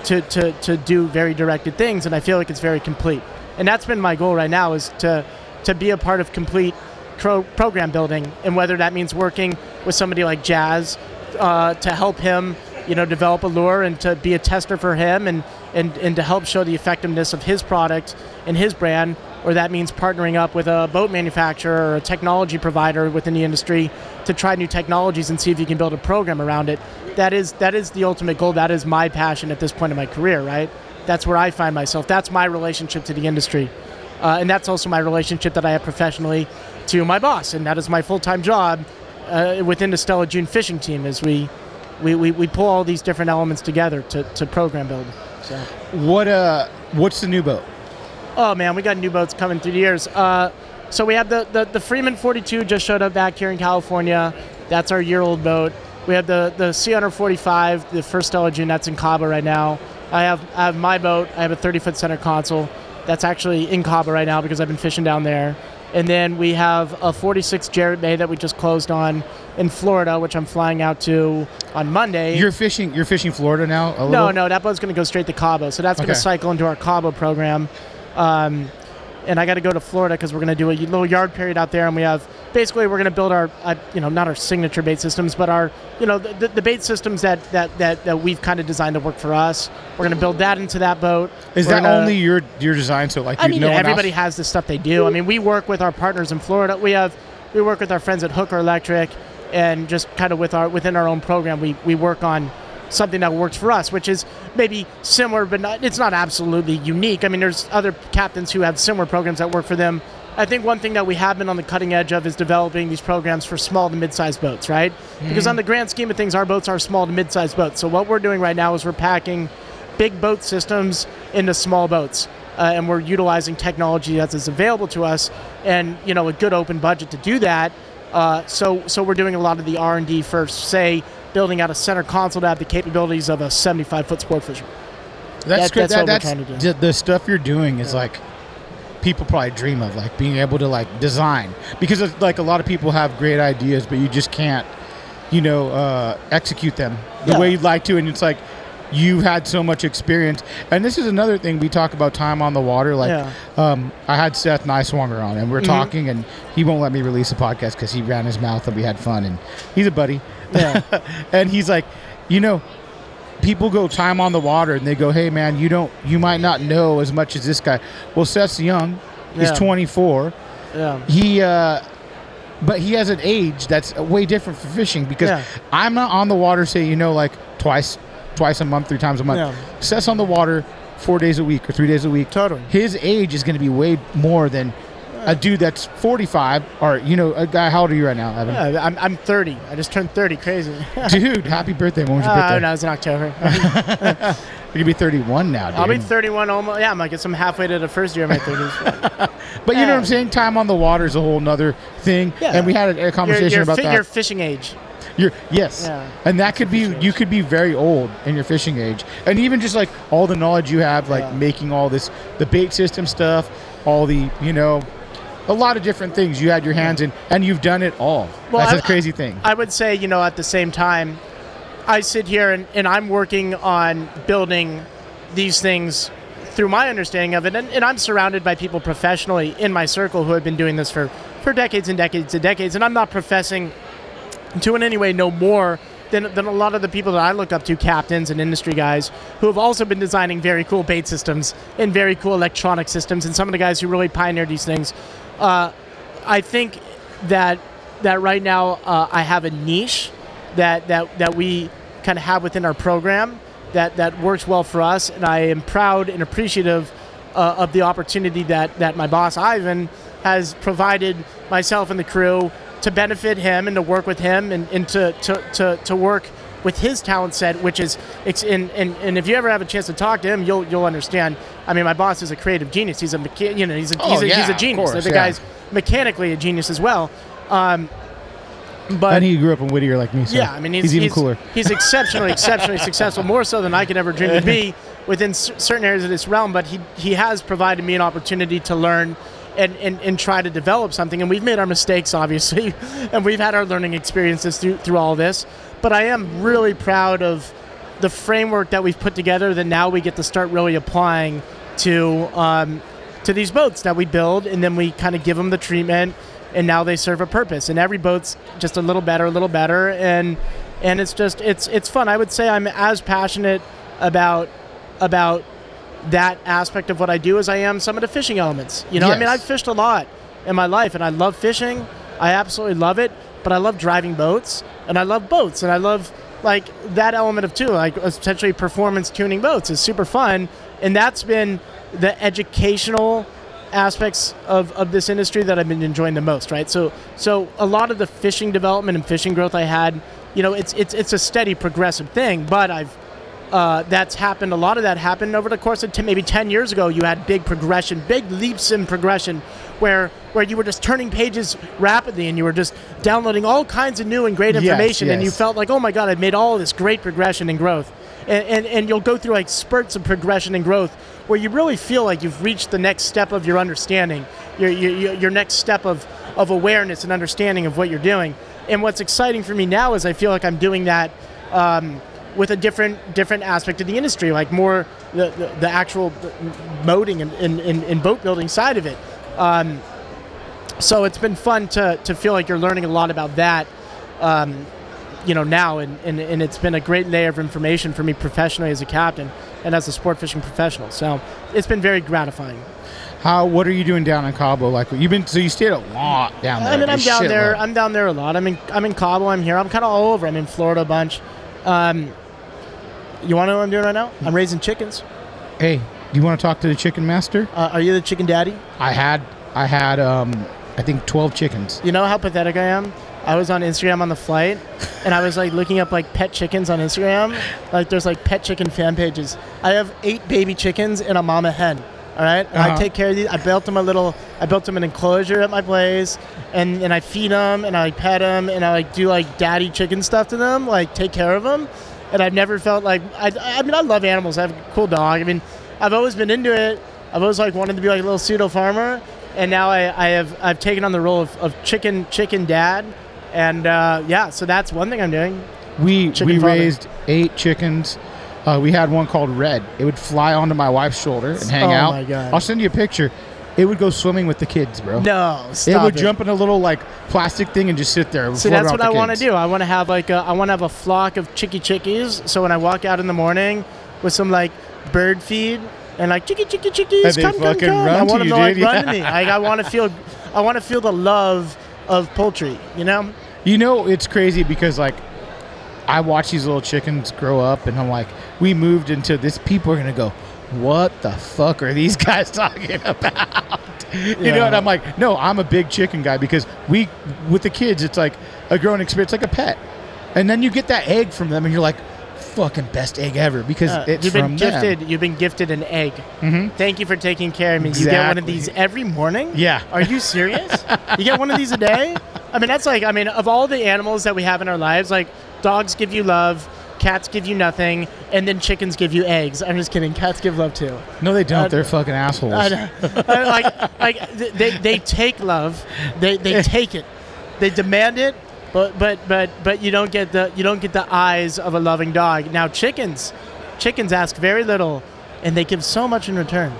to, to, to do very directed things, and I feel like it's very complete. And that's been my goal right now is to to be a part of complete pro- program building, and whether that means working with somebody like Jazz uh, to help him, you know, develop a lure and to be a tester for him, and, and and to help show the effectiveness of his product and his brand, or that means partnering up with a boat manufacturer or a technology provider within the industry to try new technologies and see if you can build a program around it. That is that is the ultimate goal. That is my passion at this point in my career, right? That's where I find myself. That's my relationship to the industry. Uh, and that's also my relationship that I have professionally to my boss. And that is my full time job uh, within the Stella June fishing team as we, we, we, we pull all these different elements together to, to program build. So. What uh, what's the new boat? Oh man, we got new boats coming through the years. Uh, so we have the, the, the Freeman 42 just showed up back here in California. That's our year old boat. We have the the Sea 45, the first Stella June that's in Cabo right now. I have I have my boat. I have a 30 foot center console. That's actually in Cabo right now because I've been fishing down there. And then we have a 46 Jarrett Bay that we just closed on in Florida, which I'm flying out to on Monday. You're fishing. You're fishing Florida now. A No, little? no, that boat's going to go straight to Cabo. So that's going to cycle into our Cabo program. Um, and I got to go to Florida because we're going to do a little yard period out there, and we have basically we're going to build our, uh, you know, not our signature bait systems, but our, you know, the, the bait systems that that that, that we've kind of designed to work for us. We're going to build that into that boat. Is We're that gonna- only your your design? So like, I you, mean, no everybody has the stuff they do. I mean, we work with our partners in Florida. We have we work with our friends at Hooker Electric, and just kind of with our within our own program, we we work on something that works for us, which is maybe similar, but not, it's not absolutely unique. I mean, there's other captains who have similar programs that work for them. I think one thing that we have been on the cutting edge of is developing these programs for small to mid-sized boats, right? Because on the grand scheme of things, our boats are small to mid-sized boats. So what we're doing right now is we're packing big boat systems into small boats. Uh, and we're utilizing technology that is available to us, and you know a good open budget to do that. Uh, so so we're doing a lot of the R and D first. Say building out a center console to have the capabilities of a 75 foot sport fisher. That's that- good. that's That- what we're trying to do. the- stuff you're doing is like people probably dream of, like being able to like design because it's like a lot of people have great ideas, but you just can't, you know, uh, execute them the Yeah. way you'd like to, and it's like. you've had so much experience, and this is another thing we talk about time on the water. Like, Yeah. um, I had Seth Niswanger on, and we are Mhm. talking, and he won't let me release a podcast because he ran his mouth, and we had fun, and he's a buddy. Yeah. and he's like, you know, people go time on the water and they go, hey man, you don't, you might not know as much as this guy. Well, Seth's young. He's Yeah. 24. Yeah. He, uh, but he has an age that's way different for fishing because Yeah. I'm not on the water, say, you know, like twice, twice a month, three times a month. Yeah. Seth's on the water four days a week or three days a week. Totally. His age is going to be way more than a dude that's 45 or, you know, a guy. How old are you right now, Evan? Yeah, I'm, I'm 30. I just turned 30. Crazy. Dude, happy birthday. When was your Uh, birthday? no, it's in October. You're gonna be 31 now, dude. I'll be 31 almost. Yeah, I'm like, I'm halfway to the first year of my 30s. but you know what I'm saying? Time on the water is a whole nother thing. Yeah. And we had a, a conversation your, about fi- that. your fishing age. Your- yes. Yeah. And that could be you could be very old in your fishing age, and even just like all the knowledge you have, like Yeah. making all this the bait system stuff, all the you know. A lot of different things you had your hands in, and you've done it all. Well, That's I- a crazy thing. I would say, you know, at the same time, I sit here and, and I'm working on building these things through my understanding of it. And, and I'm surrounded by people professionally in my circle who have been doing this for, for decades and decades and decades. And I'm not professing to in any way know more than, than a lot of the people that I look up to, captains and industry guys, who have also been designing very cool bait systems and very cool electronic systems, and some of the guys who really pioneered these things. Uh, I think that that right now uh, I have a niche that that that we kind of have within our program that that works well for us, and I am proud and appreciative uh, of the opportunity that that my boss Ivan has provided myself and the crew to benefit him and to work with him and, and to, to, to, to work with his talent set, which is, ex- and, and, and if you ever have a chance to talk to him, you'll you'll understand. I mean, my boss is a creative genius. He's a mecha- you know he's a, Oh, he's, a yeah, he's a genius. course, the yeah. guy's mechanically a genius as well. Um, but and he grew up in Whittier like me, so yeah, I mean, he's, even cooler. He's exceptionally, exceptionally successful, more so than I could ever dream to be within c- certain areas of this realm. But he he has provided me an opportunity to learn. And, and, and try to develop something. And we've made our mistakes, obviously, and we've had our learning experiences through, through all this. But I am really proud of the framework that we've put together that now we get to start really applying to um, to these boats that we build, and then we kind of give them the treatment, and now they serve a purpose. And every boat's just a little better, a little better, and and it's just it's it's fun. I would say I'm as passionate about about that aspect of what I do as I am some of the fishing elements. You know, I mean, I've fished a lot in my life, and I love fishing. I absolutely love it. But I love driving boats, and I love boats, and I love like that element of too, like essentially performance tuning boats is super fun, and that's been the educational aspects of, of this industry that I've been enjoying the most, right? So so a lot of the fishing development and fishing growth I had, you know, it's it's it's a steady progressive thing, but I've uh, that's happened. A lot of that happened over the course of 10, maybe 10 years ago. You had big progression, big leaps in progression, where where you were just turning pages rapidly and you were just downloading all kinds of new and great Yes, information, and you felt like, oh my god, I've made all this great progression and growth. And, and, and you'll go through like spurts of progression and growth where you really feel like you've reached the next step of your understanding, your, your, your next step of, of awareness and understanding of what you're doing. And what's exciting for me now is I feel like I'm doing that um, with a different different aspect of the industry, like more the, the, the actual and, and, and, and boat building side of it. Um, so it's been fun to, to feel like you're learning a lot about that, um, you know, now, and, and, and it's been a great layer of information for me professionally as a captain and as a sport fishing professional. So it's been very gratifying. How? What are you doing down in Cabo? Like you've been, so you stayed a lot down there. I mean, I'm down there. I'm down there a lot. I'm in I'm in Cabo. I'm here. I'm kind of all over. I'm in Florida a bunch. Um, you want to know what I'm doing right now? I'm raising chickens. hey, you want to talk to the chicken master? Uh, are you the chicken daddy? I had, I had, um, I think 12 chickens. You know how pathetic I am? I was on Instagram on the flight, and I was like looking up like pet chickens on Instagram. Like there's like pet chicken fan pages. I have eight baby chickens and a mama hen. All right, I Uh-huh. take care of these. I built them a little. I built them an enclosure at my place, and and I feed them and I like, pet them and I like do like daddy chicken stuff to them, like take care of them. And I've never felt like I. I mean, I love animals. I have a cool dog. I mean, I've always been into it. I've always like wanted to be like a little pseudo farmer, and now I, I have I've taken on the role of, of chicken chicken dad, and uh, yeah, so that's one thing I'm doing. We Chicken we raised eight chickens. Uh, we had one called Red. It would fly onto my wife's shoulder and hang out. Oh out. my God. I'll send you a picture. It would go swimming with the kids, bro. No, stop it would jump in a little like plastic thing and just sit there. So that's what I want to do. I want to have like a, I want to have a flock of chicky chickies. So when I walk out in the morning with some like bird feed and like chicky chicky chickies, And come come come. I want them to like dude. run Yeah. to me. Like I want to feel, I want to feel the love of poultry. You know? You know, it's crazy because like I watch these little chickens grow up, and I'm like, we moved into this. People are gonna go, what the fuck are these guys talking about? you know, Yeah. and I'm like, no, I'm a big chicken guy because we, with the kids, it's like a growing experience, like a pet, and then you get that egg from them, and you're like, fucking best egg ever because Uh, it's you've been gifted. them. You've been gifted an egg. Mhm. Thank you for taking care of me. You get one of these every morning. Yeah. Are you serious? you get one of these a day? I mean, that's like. I mean, of all the animals that we have in our lives, like dogs give you love, cats give you nothing, and then chickens give you eggs. I'm just kidding. Cats give love too. No, they don't. Uh, They're fucking assholes. I. Uh, like, like they, they take love, they, they take it, they demand it, but but but but you don't get the you don't get the eyes of a loving dog. Now chickens, chickens ask very little, and they give so much in return.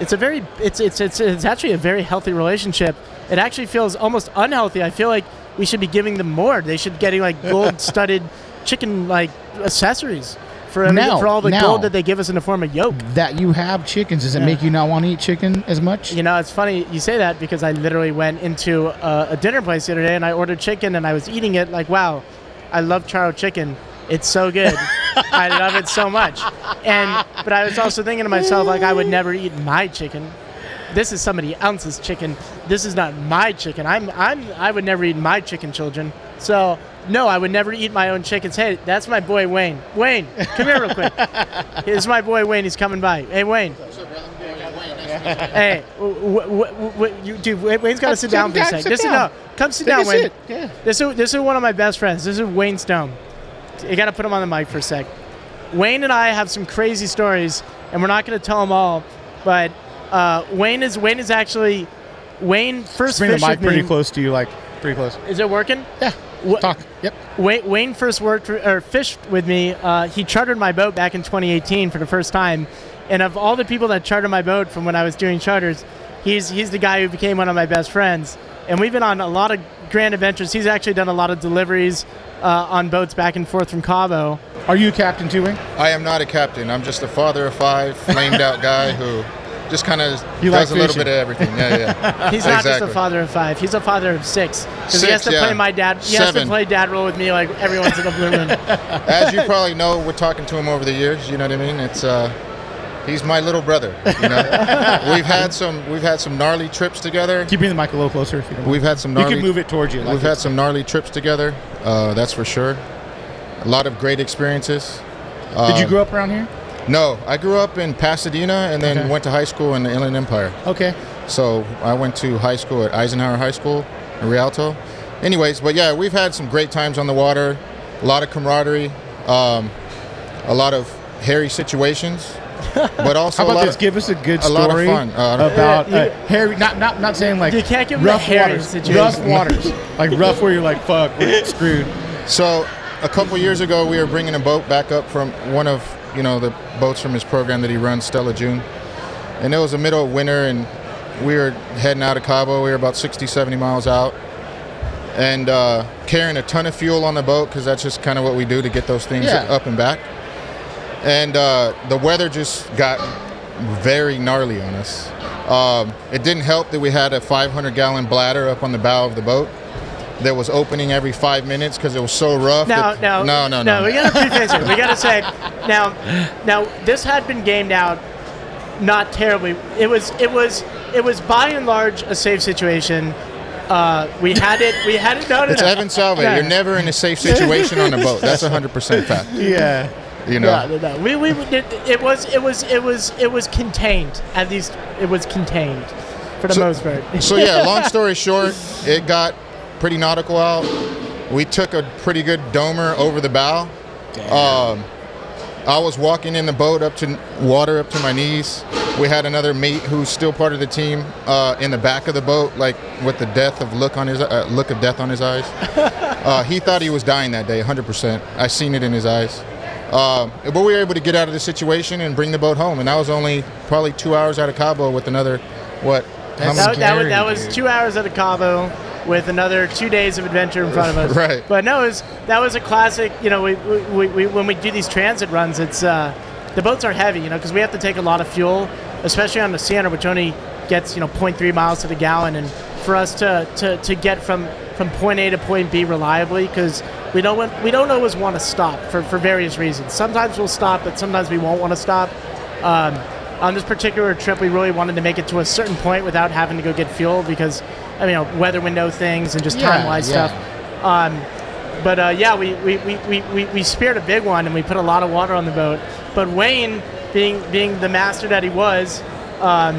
It's a very it's it's it's it's actually a very healthy relationship. It actually feels almost unhealthy. I feel like we should be giving them more. They should be getting like gold studded chicken like accessories for every, Now- for all the now- gold that they give us in the form of yolk. that you have chickens, does it Yeah. make you not want to eat chicken as much? You know, it's funny you say that because I literally went into a, a dinner place the other day and I ordered chicken and I was eating it like, wow, I love charo chicken. It's so good. I love it so much. And but I was also thinking to myself like I would never eat my chicken. This is somebody else's chicken. This is not my chicken. I'm I'm I would never eat my chicken, children. So no, I would never eat my own chickens. Hey, that's my boy Wayne. Wayne, come here real quick. Here's my boy Wayne. He's coming by. Hey Wayne. Hey, w- w- w- w- you, dude, Wayne- Wayne's got to sit down for a Sit second. This sit is down. no, come sit Take down, Wayne. sit, yeah. This is this is one of my best friends. This is Wayne Stone. You got to put him on the mic for a sec. Wayne and I have some crazy stories, and we're not going to tell them all. But uh, Wayne is Wayne is actually Wayne first Bring the mic pretty me. close to you, like pretty close. Is it working? Yeah. Wha- Talk. Yep. Wayne, Wayne first worked for, or fished with me. Uh, he chartered my boat back in 2018 for the first time, and of all the people that chartered my boat from when I was doing charters, he's he's the guy who became one of my best friends. And we've been on a lot of grand adventures. He's actually done a lot of deliveries uh, on boats back and forth from Cabo. Are you a captain too, Wayne? I am not a captain. I'm just a father of five, flamed out guy who just kind of You does a little bit of everything. Yeah, yeah. He's not just a father of five. He's a father of six because he has to play yeah. my dad. He has to play dad role with me like every once in a blue moon. As you probably know, we're talking to him over the years. You know what I mean? It's uh, he's my little brother. You know, we've had some we've had some gnarly trips together. Keep bring the mic a little closer if you don't. We've had some you can move it towards you. Like we've had some gnarly trips together. Uh, that's for sure. A lot of great experiences. Did you Uh, grow up around here? No, I grew up in Pasadena and then Okay. went to high school in the Inland Empire. Okay. So I went to high school at Eisenhower High School in Rialto. Anyways, but yeah, we've had some great times on the water, a lot of camaraderie, um, a lot of hairy situations, but also How a about lot this? of, Give us a good a story lot of fun. Uh, about Yeah, uh, hairy. Not not not saying like You can't give 'em the rough hairy waters. situation. Rough waters, like rough where you're like fuck, we're screwed. So a couple years ago, we were bringing a boat back up from one of you know the boats from his program that he runs, Stella June, and it was the middle of winter, and we were heading out of Cabo. We were about 60, 70 miles out, and uh, carrying a ton of fuel on the boat because that's just kind of what we do to get those things Yeah. up and back. And uh, the weather just got very gnarly on us. Um, it didn't help that we had a 500 gallon bladder up on the bow of the boat that was opening every five minutes because it was so rough. Now, that- now, no, no, no. no. We gotta preface it. We gotta say, now, now this had been gamed out, not terribly. It was, it was, it was by and large a safe situation. Uh, we had it. We had it. No, no, It's no. Evan Salvay. You're never in a safe situation on a boat. That's 100% fact. Yeah. You know. No, no, no. We, we, it, it was, it was, it was, it was contained. At least it was contained, for the So- most part. So yeah, long story short, it got pretty nautical out. We took a pretty good domer over the bow. Um, I was walking in the boat up to water up to my knees, we had another mate who's still part of the team uh, in the back of the boat, like with the death of look on his uh, look of death on his eyes. Uh, he thought he was dying that day, 100%. I seen it in his eyes. Uh, but we were able to get out of the situation and bring the boat home, and that was only probably two hours out of Cabo with another what? how That's many- That, that was, that was two hours at a Cabo with another two days of adventure in front of us. Right. But no, it was, that was a classic. You know, we, we, we, when we do these transit runs, it's uh, the boats are heavy. You know, because we have to take a lot of fuel, especially on the Sienna, which only gets you know 0.3 miles to the gallon, and for us to, to, to get from from point A to point B reliably, because we don't want, we don't always want to stop for, for various reasons. Sometimes we'll stop, but sometimes we won't want to stop. Um, on this particular trip, we really wanted to make it to a certain point without having to go get fuel because, I mean, you know, weather window things and just Yeah, time wise yeah. stuff. Um, but uh, yeah, we, we, we, we, we, we speared a big one and we put a lot of water on the boat. But Wayne, being being the master that he was, um,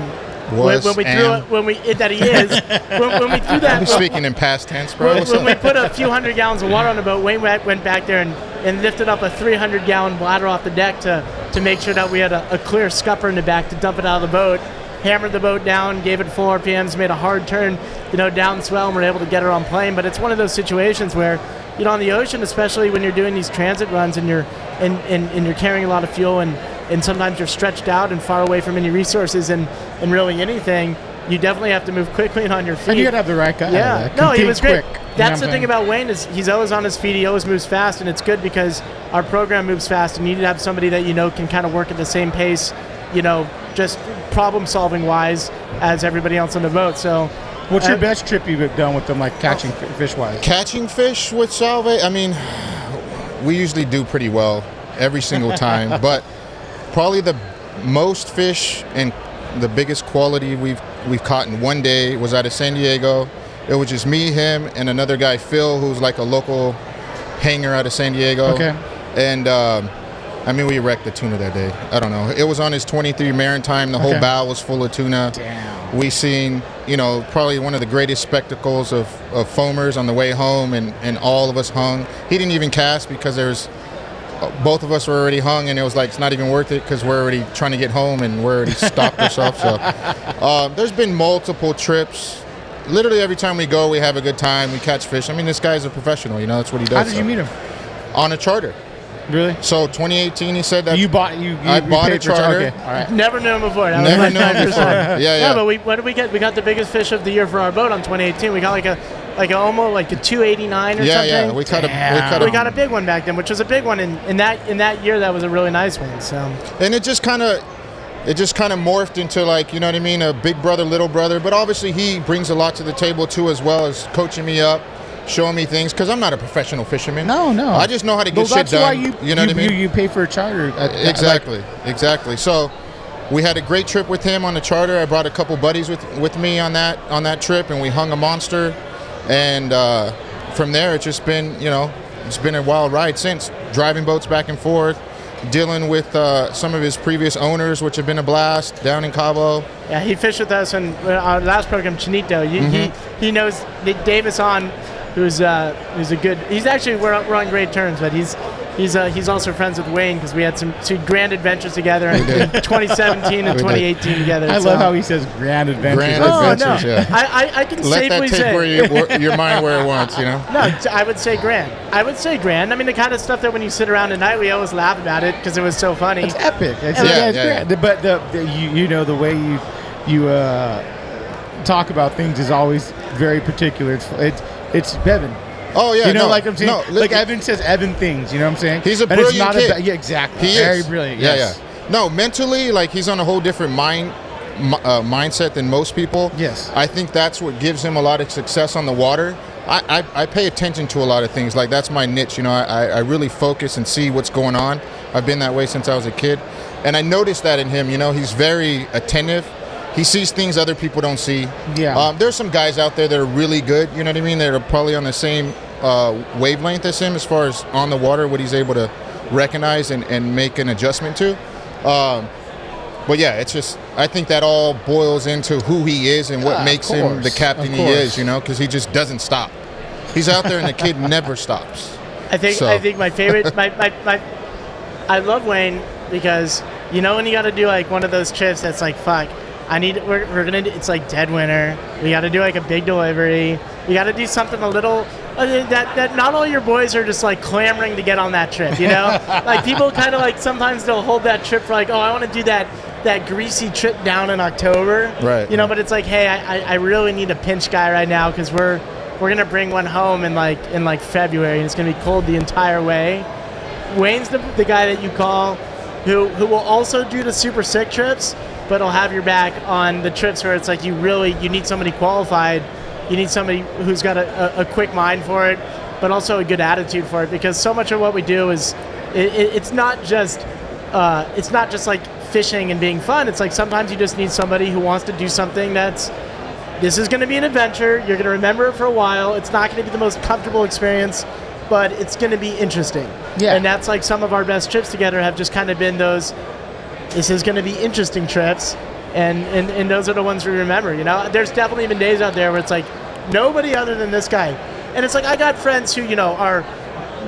Was when, when we threw it, when we that he is, when, when we threw that, I'm speaking in past tense, bro. when, when we put a few hundred gallons of water on the boat, Wayne went went back there and, and lifted up a 300 gallon bladder off the deck to, to make sure that we had a, a clear scupper in the back to dump it out of the boat. Hammered the boat down, gave it full RPMs, made a hard turn, you know, down swell, and we're able to get her on plane. But it's one of those situations where, you know, on the ocean, especially when you're doing these transit runs and you're and, and, and you're carrying a lot of fuel and, and sometimes you're stretched out and far away from any resources and, and really anything, you definitely have to move quickly and on your feet. And you gotta have the right guy. Yeah, no, he was great. quick. That's the thing about Wayne is he's always on his feet. He always moves fast, and it's good because our program moves fast, and you need to have somebody that you know can kind of work at the same pace, you know, just problem solving wise as everybody else on the boat. So, What's your uh, best trip you've done with them, like catching fish wise? Catching fish with Salvay, I mean, we usually do pretty well every single time, but probably the most fish and the biggest quality we've we've caught in one day was out of San Diego. It was just me, him, and another guy, Phil, who's like a local hanger out of San Diego. Okay. And um, I mean, we wrecked the tuna that day. I don't know. It was on his 23 Maritime. The whole Okay. bow was full of tuna. Damn. We seen, you know, probably one of the greatest spectacles of, of foamers on the way home, and, and all of us hung. He didn't even cast because there's both of us were already hung, and it was like it's not even worth it because we're already trying to get home and we're already stopped ourselves. So uh, there's been multiple trips. Literally every time we go, we have a good time. We catch fish. I mean, this guy's a professional. You know, that's what he does. How did so. you meet him? On a charter. Really? So 2018, he said that You bought you. you I you bought a paid for char- charter. Okay, all right. never knew him before. That Never knew him before. Yeah, yeah. No, but we what did we get? We got the biggest fish of the year for our boat on 2018. We got like a like a, almost like a 289 or yeah, something. yeah. We caught a we Damn. caught we got a big one back then, which was a big one. In, in that in that year, that was a really nice one. So and it just kind of it just kind of morphed into like you know what I mean a big brother little brother but obviously he brings a lot to the table too as well as coaching me up showing me things because I'm not a professional fisherman No, no. I just know how to get Well, shit that's done why you you know you, what I mean You, you pay for a charter. at- at- exactly exactly so we had a great trip with him on the charter I brought a couple buddies with with me on that on that trip and we hung a monster and uh, from there it's just been you know it's been a wild ride since driving boats back and forth dealing with uh, some of his previous owners which have been a blast down in Cabo yeah, he fished with us in our last program, Chinito. He, Mm-hmm. he he knows Davis on, who's uh who's a good. He's actually we're, we're on great terms, but he's. He's, uh, he's also friends with Wayne because we had some two grand adventures together in, in 2017 and 2018 together. I so- love how he says grand adventures. Grand Oh adventures, no, yeah. I, I, I can let safely that take say where you, your mind where it wants you know No, t- I would say grand. I would say grand. I mean, the kind of stuff that when you sit around at night, we always laugh about it because it was so funny. It's epic. It's, Yeah, yeah, it's yeah, great. But the, the you, you know the way you you uh, talk about things is always very particular. It's it's it's Bevan. oh yeah you know, no, like I'm saying, no, like Evan says Evan things. You know what I'm saying? He's a And brilliant it's not kid. A, yeah, exactly. He very is. brilliant. Yeah, yes. yeah. No, mentally, like he's on a whole different mind uh, mindset than most people. Yes. I think that's what gives him a lot of success on the water. I, I, I pay attention to a lot of things. Like that's my niche. You know, I, I really focus and see what's going on. I've been that way since I was a kid, and I noticed that in him. You know, he's very attentive. He sees things other people don't see. Yeah. Um, there's some guys out there that are really good. You know what I mean? They're probably on the same uh, wavelength as him as far as on the water, what he's able to recognize and, and make an adjustment to. Um, but yeah, it's just I think that all boils into who he is and what makes him the captain he is. You know, because he just doesn't stop. He's out there and the kid never stops. I think So. I think my favorite my, my, my I love Wayne because You know when you got to do like one of those trips that's like fuck. I need we're, we're gonna do, it's like dead winter. We got to do like a big delivery. We got to do something a little uh, that that not all your boys are just like clamoring to get on that trip. You know, like people kind of like sometimes they'll hold that trip for like oh I want to do that that greasy trip down in October. Right. You know, but it's like hey I I, I really need a pinch guy right now because we're we're gonna bring one home in like in like February and it's gonna be cold the entire way. Wayne's the, the guy that you call who who will also do the super sick trips, but he'll have your back on the trips where it's like you really you need somebody qualified, you need somebody who's got a, a, a quick mind for it, but also a good attitude for it because so much of what we do is it, it, it's not just uh, it's not just like fishing and being fun. It's like sometimes you just need somebody who wants to do something that's this is going to be an adventure. You're going to remember it for a while. It's not going to be the most comfortable experience, but it's going to be interesting. Yeah. And that's like some of our best trips together have just kind of been those. This is going to be interesting trips, and, and and those are the ones we remember. You know, there's definitely been days out there where it's like nobody other than this guy, and it's like I got friends who you know are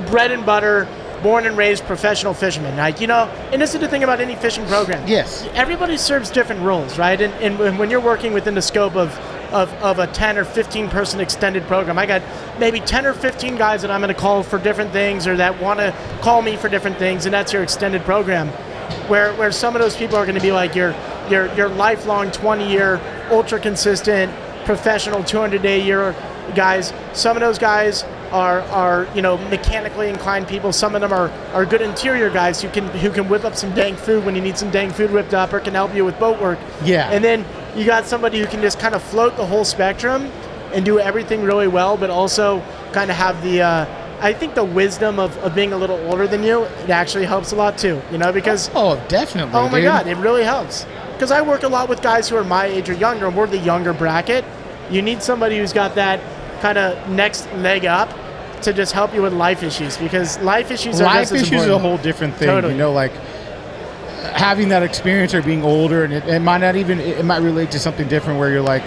bread and butter. Born and raised professional fishermen, like you know, and this is the thing about any fishing program Yes. everybody serves different roles, right? And, and when- when you're working within the scope of, of, of a 10 or 15 person extended program, I got maybe 10 or 15 guys that I'm going to call for different things or that want to call me for different things, and that's your extended program. Where, where some of those people are going to be like your, your, your lifelong 20 year, ultra consistent, professional 200 day year guys. Some of those guys are, are you know mechanically inclined people. Some of them are, are good interior guys who can who can whip up some dang food when you need some dang food whipped up, or can help you with boat work. Yeah. And then you got somebody who can just kind of float the whole spectrum and do everything really well, but also kind of have the. Uh, I think the wisdom of, of being a little older than you, it actually helps a lot too. You know, because Oh, definitely. Oh my dude. god, it really helps. Because I work a lot with guys who are my age or younger, and we're the younger bracket. You need somebody who's got that kind of next leg up to just help you with life issues because life issues are life issues is a whole different thing. Totally. You know, like having that experience or being older, and it, it might not even it might relate to something different where you're like,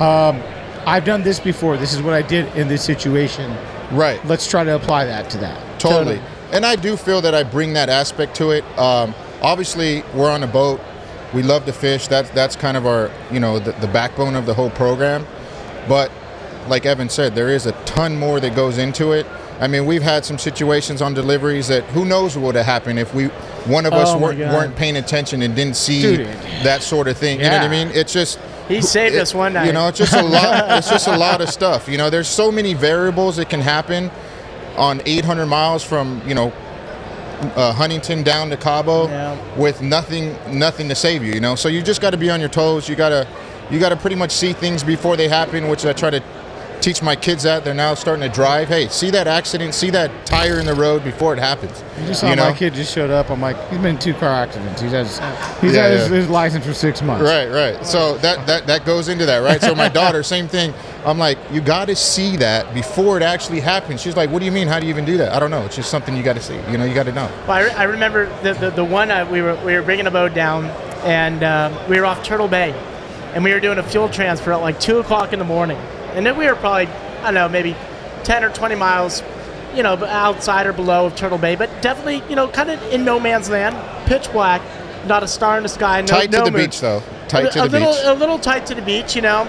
um, I've done this before. This is what I did in this situation. Right. Let's try to apply that to that. Totally. And I do feel that I bring that aspect to it. Um, obviously, we're on a boat. We love to fish. That's that's kind of our, you know, the, the backbone of the whole program. But like Evan said, there is a ton more that goes into it. I mean, we've had some situations on deliveries that who knows what would have happened if we one of us Oh weren't, weren't paying attention and didn't see Dude. that sort of thing. You know what I mean? It's just He saved it- us one night. You know, it's just a lot. it's just a lot of stuff. You know, there's so many variables that can happen on 800 miles from you know uh, Huntington down to Cabo Yeah. with nothing nothing to save you. You know, so you just got to be on your toes. You gotta you gotta pretty much see things before they happen, which I try to teach my kids that they're now starting to drive. Hey, see that accident, see that tire in the road before it happens. You just saw my kid just showed up. I'm like, he's been in two car accidents. He's had his, he's Yeah, had yeah. his license for six months. Right, right. So that, that that goes into that, right? So my daughter, same thing. I'm like, you got to see that before it actually happens. She's like, what do you mean? How do you even do that? I don't know. It's just something you got to see. You know, you got to know. Well, I, re- I remember the, the, the one uh, we were we were bringing a boat down, and uh, we were off Turtle Bay, and we were doing a fuel transfer at like two o'clock in the morning, and then we were probably I don't know maybe ten or twenty miles, you know, outside or below of Turtle Bay, but definitely you know kind of in no man's land, pitch black, not a star in the sky, no Tight no to the moon. beach, though. Tight a, to a the little, beach. A little tight to the beach, you know,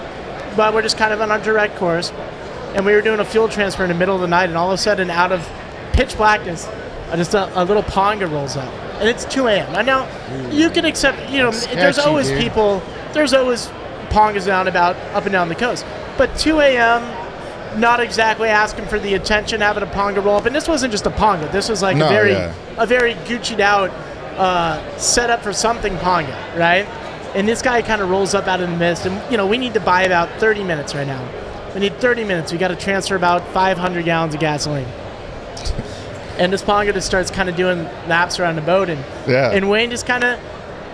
but we're just kind of on our direct course. And we were doing a fuel transfer in the middle of the night, and all of a sudden, out of pitch blackness, just a, a little ponga rolls up. And it's 2 a.m. And now, you can accept, you know, there's always dude. people, there's always pongas down about up and down the coast. But 2 a.m., not exactly asking for the attention, having a ponga roll up. And this wasn't just a ponga. This was like No, a very, yeah. a very Gucci'd out, uh, set up for something ponga, right? And this guy kind of rolls up out of the mist, and you know we need to buy about 30 minutes right now. We need 30 minutes. We got to transfer about 500 gallons of gasoline. and this ponga just starts kind of doing laps around the boat, and Yeah. and Wayne just kind of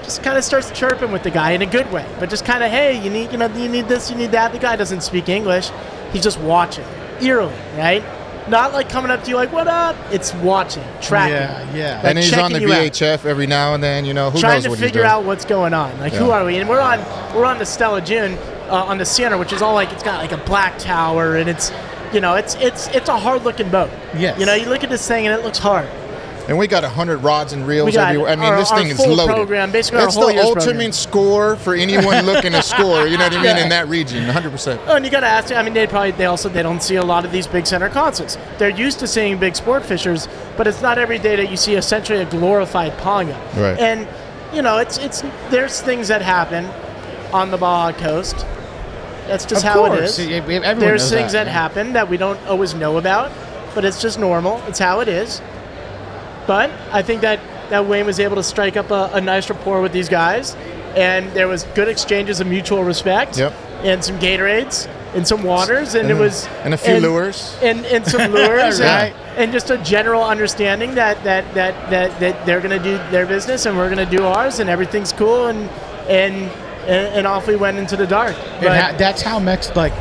just kind of starts chirping with the guy in a good way, but just kind of hey, you need you know you need this, you need that. The guy doesn't speak English. He's just watching eerily, right? Not like coming up to you like what up. It's watching, tracking. Yeah, yeah. Like and he's on the checking you out VHF every now and then. You know, who trying knows to what figure out what's going on. Like, who are we? And we're on we're on the Stella June uh, on the Sienna, which is all like it's got like a black tower, and it's you know it's it's it's a hard looking boat. Yes. You know, you look at this thing and it looks hard. And we got hundred rods and reels everywhere. I mean, our- this thing is loaded. program, basically it's the ultimate program. score for anyone looking to score. You know what I mean? Yeah. In that region, 100. percent Oh, and you got to ask. I mean, they probably they also they don't see a lot of these big center consoles. They're used to seeing big sport fishers, but it's not every day that you see essentially a glorified ponga. Right. And you know, it's it's there's things that happen on the Baja Coast. That's just Of how it course. is. Yeah, we- everyone There's things that, that, happen that we don't always know about, but it's just normal. It's how it is. But I think that, that Wayne was able to strike up a, a nice rapport with these guys, and there was good exchanges of mutual respect, Yep. and some Gatorades, and some waters, and it was and a few lures. and, and some lures, Right. and, and just a general understanding that that that that, that they're going to do their business and we're going to do ours, and everything's cool, and and and, and off we went into the dark. But- ha- that's how Mex like.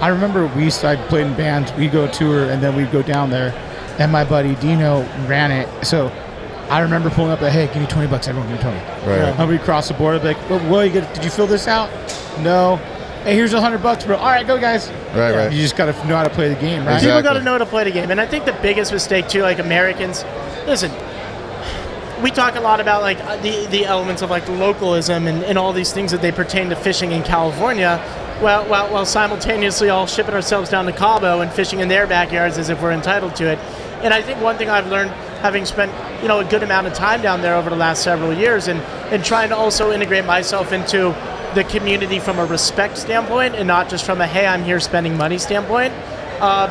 I remember we used to I played in bands. We go tour and then we'd go down there, and my buddy Dino ran it. So I remember pulling up. Like, hey, give me twenty bucks. Everyone, give me twenty. Right. And we cross the board. I'd be like, well, well, you get, did you fill this out? No. Hey, here's a hundred bucks, bro. All right, go guys. Right, right. You just gotta know how to play the game, right? People got to know how to play the game, and I think the biggest mistake too, like Americans, listen. We talk a lot about like the the elements of like localism and, and all these things that they pertain to fishing in California, while, while while simultaneously all shipping ourselves down to Cabo and fishing in their backyards as if we're entitled to it. And I think one thing I've learned, having spent you know a good amount of time down there over the last several years, and and trying to also integrate myself into the community from a respect standpoint, and not just from a hey I'm here spending money standpoint. Um,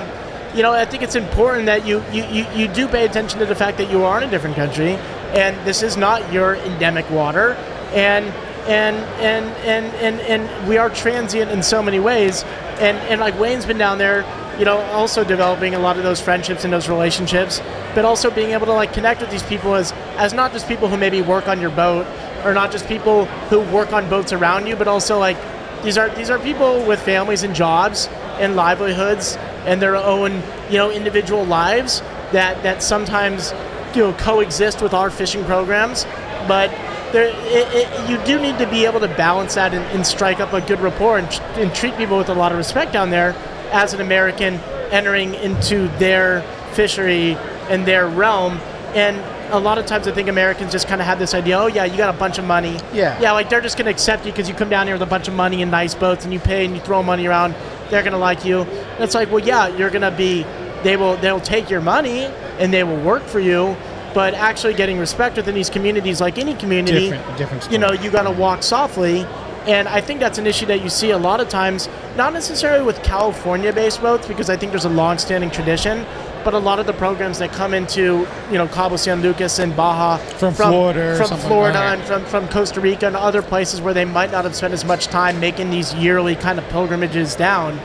you know, I think it's important that you, you, you, you do pay attention to the fact that you are in a different country and this is not your endemic water and and and and and, and we are transient in so many ways and and like Wayne's been down there you know also developing a lot of those friendships and those relationships but also being able to like connect with these people as as not just people who maybe work on your boat or not just people who work on boats around you but also like these are these are people with families and jobs and livelihoods and their own you know individual lives that that sometimes you know coexist with our fishing programs but there, it, it, you do need to be able to balance that and, and strike up a good rapport and, and treat people with a lot of respect down there as an American entering into their fishery and their realm and a lot of times I think Americans just kind of have this idea, oh yeah, you got a bunch of money. Yeah. Yeah, like they're just gonna accept you because you come down here with a bunch of money and nice boats and you pay and you throw money around. They're gonna like you. And it's like, well, yeah, you're gonna be. They will. They'll take your money and they will work for you. But actually, getting respect within these communities, like any community, Different- different you know, you gotta walk softly. And I think that's an issue that you see a lot of times, not necessarily with California-based boats, because I think there's a long-standing tradition, but a lot of the programs that come into, you know, Cabo San Lucas and Baja From Florida from Florida like and from, from Costa Rica and other places where they might not have spent as much time making these yearly kind of pilgrimages down.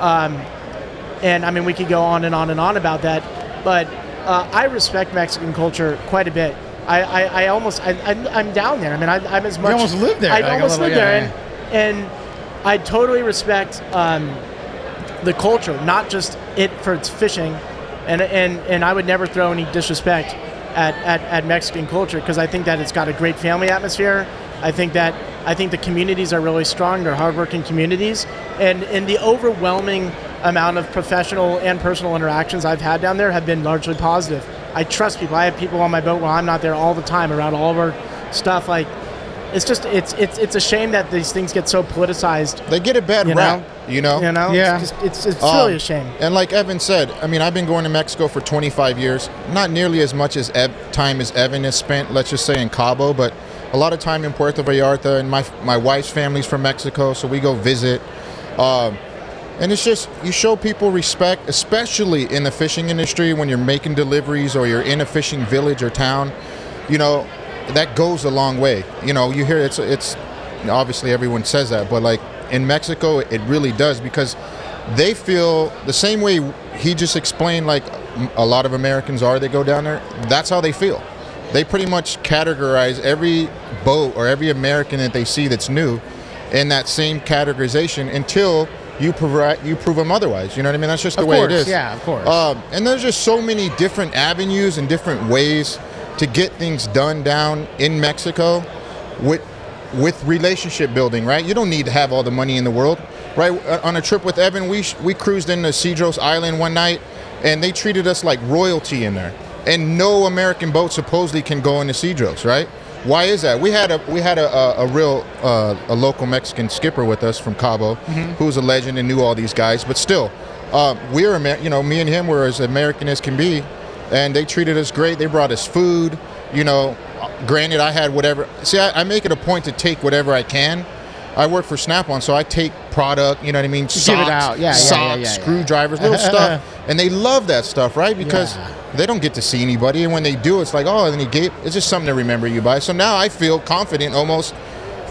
Um, and I mean, we could go on and on and on about that, but uh, I respect Mexican culture quite a bit. I, I, I almost I, I'm, I'm down there. I mean, I, I'm as much. almost live there, I like almost little- live there, yeah, and, and I totally respect um, the culture, not just it for its fishing, and and and I would never throw any disrespect at at, at Mexican culture because I think that it's got a great family atmosphere. I think that I think the communities are really strong. They're hardworking communities, and and the overwhelming amount of professional and personal interactions I've had down there have been largely positive. I trust people. I have people on my boat while I'm not there all the time around all of our stuff. Like, it's just it's it's it's a shame that these things get so politicized. They get a bad You rap, know? you know. You know, Yeah. it's just, it's, it's Um, really a shame. And like Evan said, I mean, I've been going to Mexico for 25 years. Not nearly as much as Ev- time as Evan has spent, let's just say in Cabo, but a lot of time in Puerto Vallarta. And my my wife's family's from Mexico, so we go visit. Um, and it's just you show people respect, especially in the fishing industry when you're making deliveries or you're in a fishing village or town. You know, that goes a long way. You know, you hear it's it's obviously everyone says that, but like in Mexico, it really does because they feel the same way he just explained. Like a lot of Americans are, they go down there. That's how they feel. They pretty much categorize every boat or every American that they see that's new in that same categorization until you provide you prove them otherwise. You know what I mean? That's just the Of way course, it is. yeah, of course. Um, and there's just so many different avenues and different ways to get things done down in Mexico with with relationship building, right? You don't need to have all the money in the world, right? Uh, On a trip with Evan, we sh- we cruised into Cedros Island one night, and they treated us like royalty in there. and no American boat supposedly can go into Cedros, right? Why is that? We had a we had a, a, a real uh, a local Mexican skipper with us from Cabo, who was a legend and knew all these guys. But still, uh, we're Amer- you know me and him were as American as can be, and they treated us great. They brought us food. You know, granted, I had whatever. See, I, I make it a point to take whatever I can. I work for Snap-on, so I take product. You know what I mean? give it out. Yeah, yeah, yeah, socks, yeah, yeah. screwdrivers, little stuff, and they love that stuff, right? Because Yeah. they don't get to see anybody, and when they do, it's like, oh, and he gave. It's just something to remember you by. So now I feel confident, almost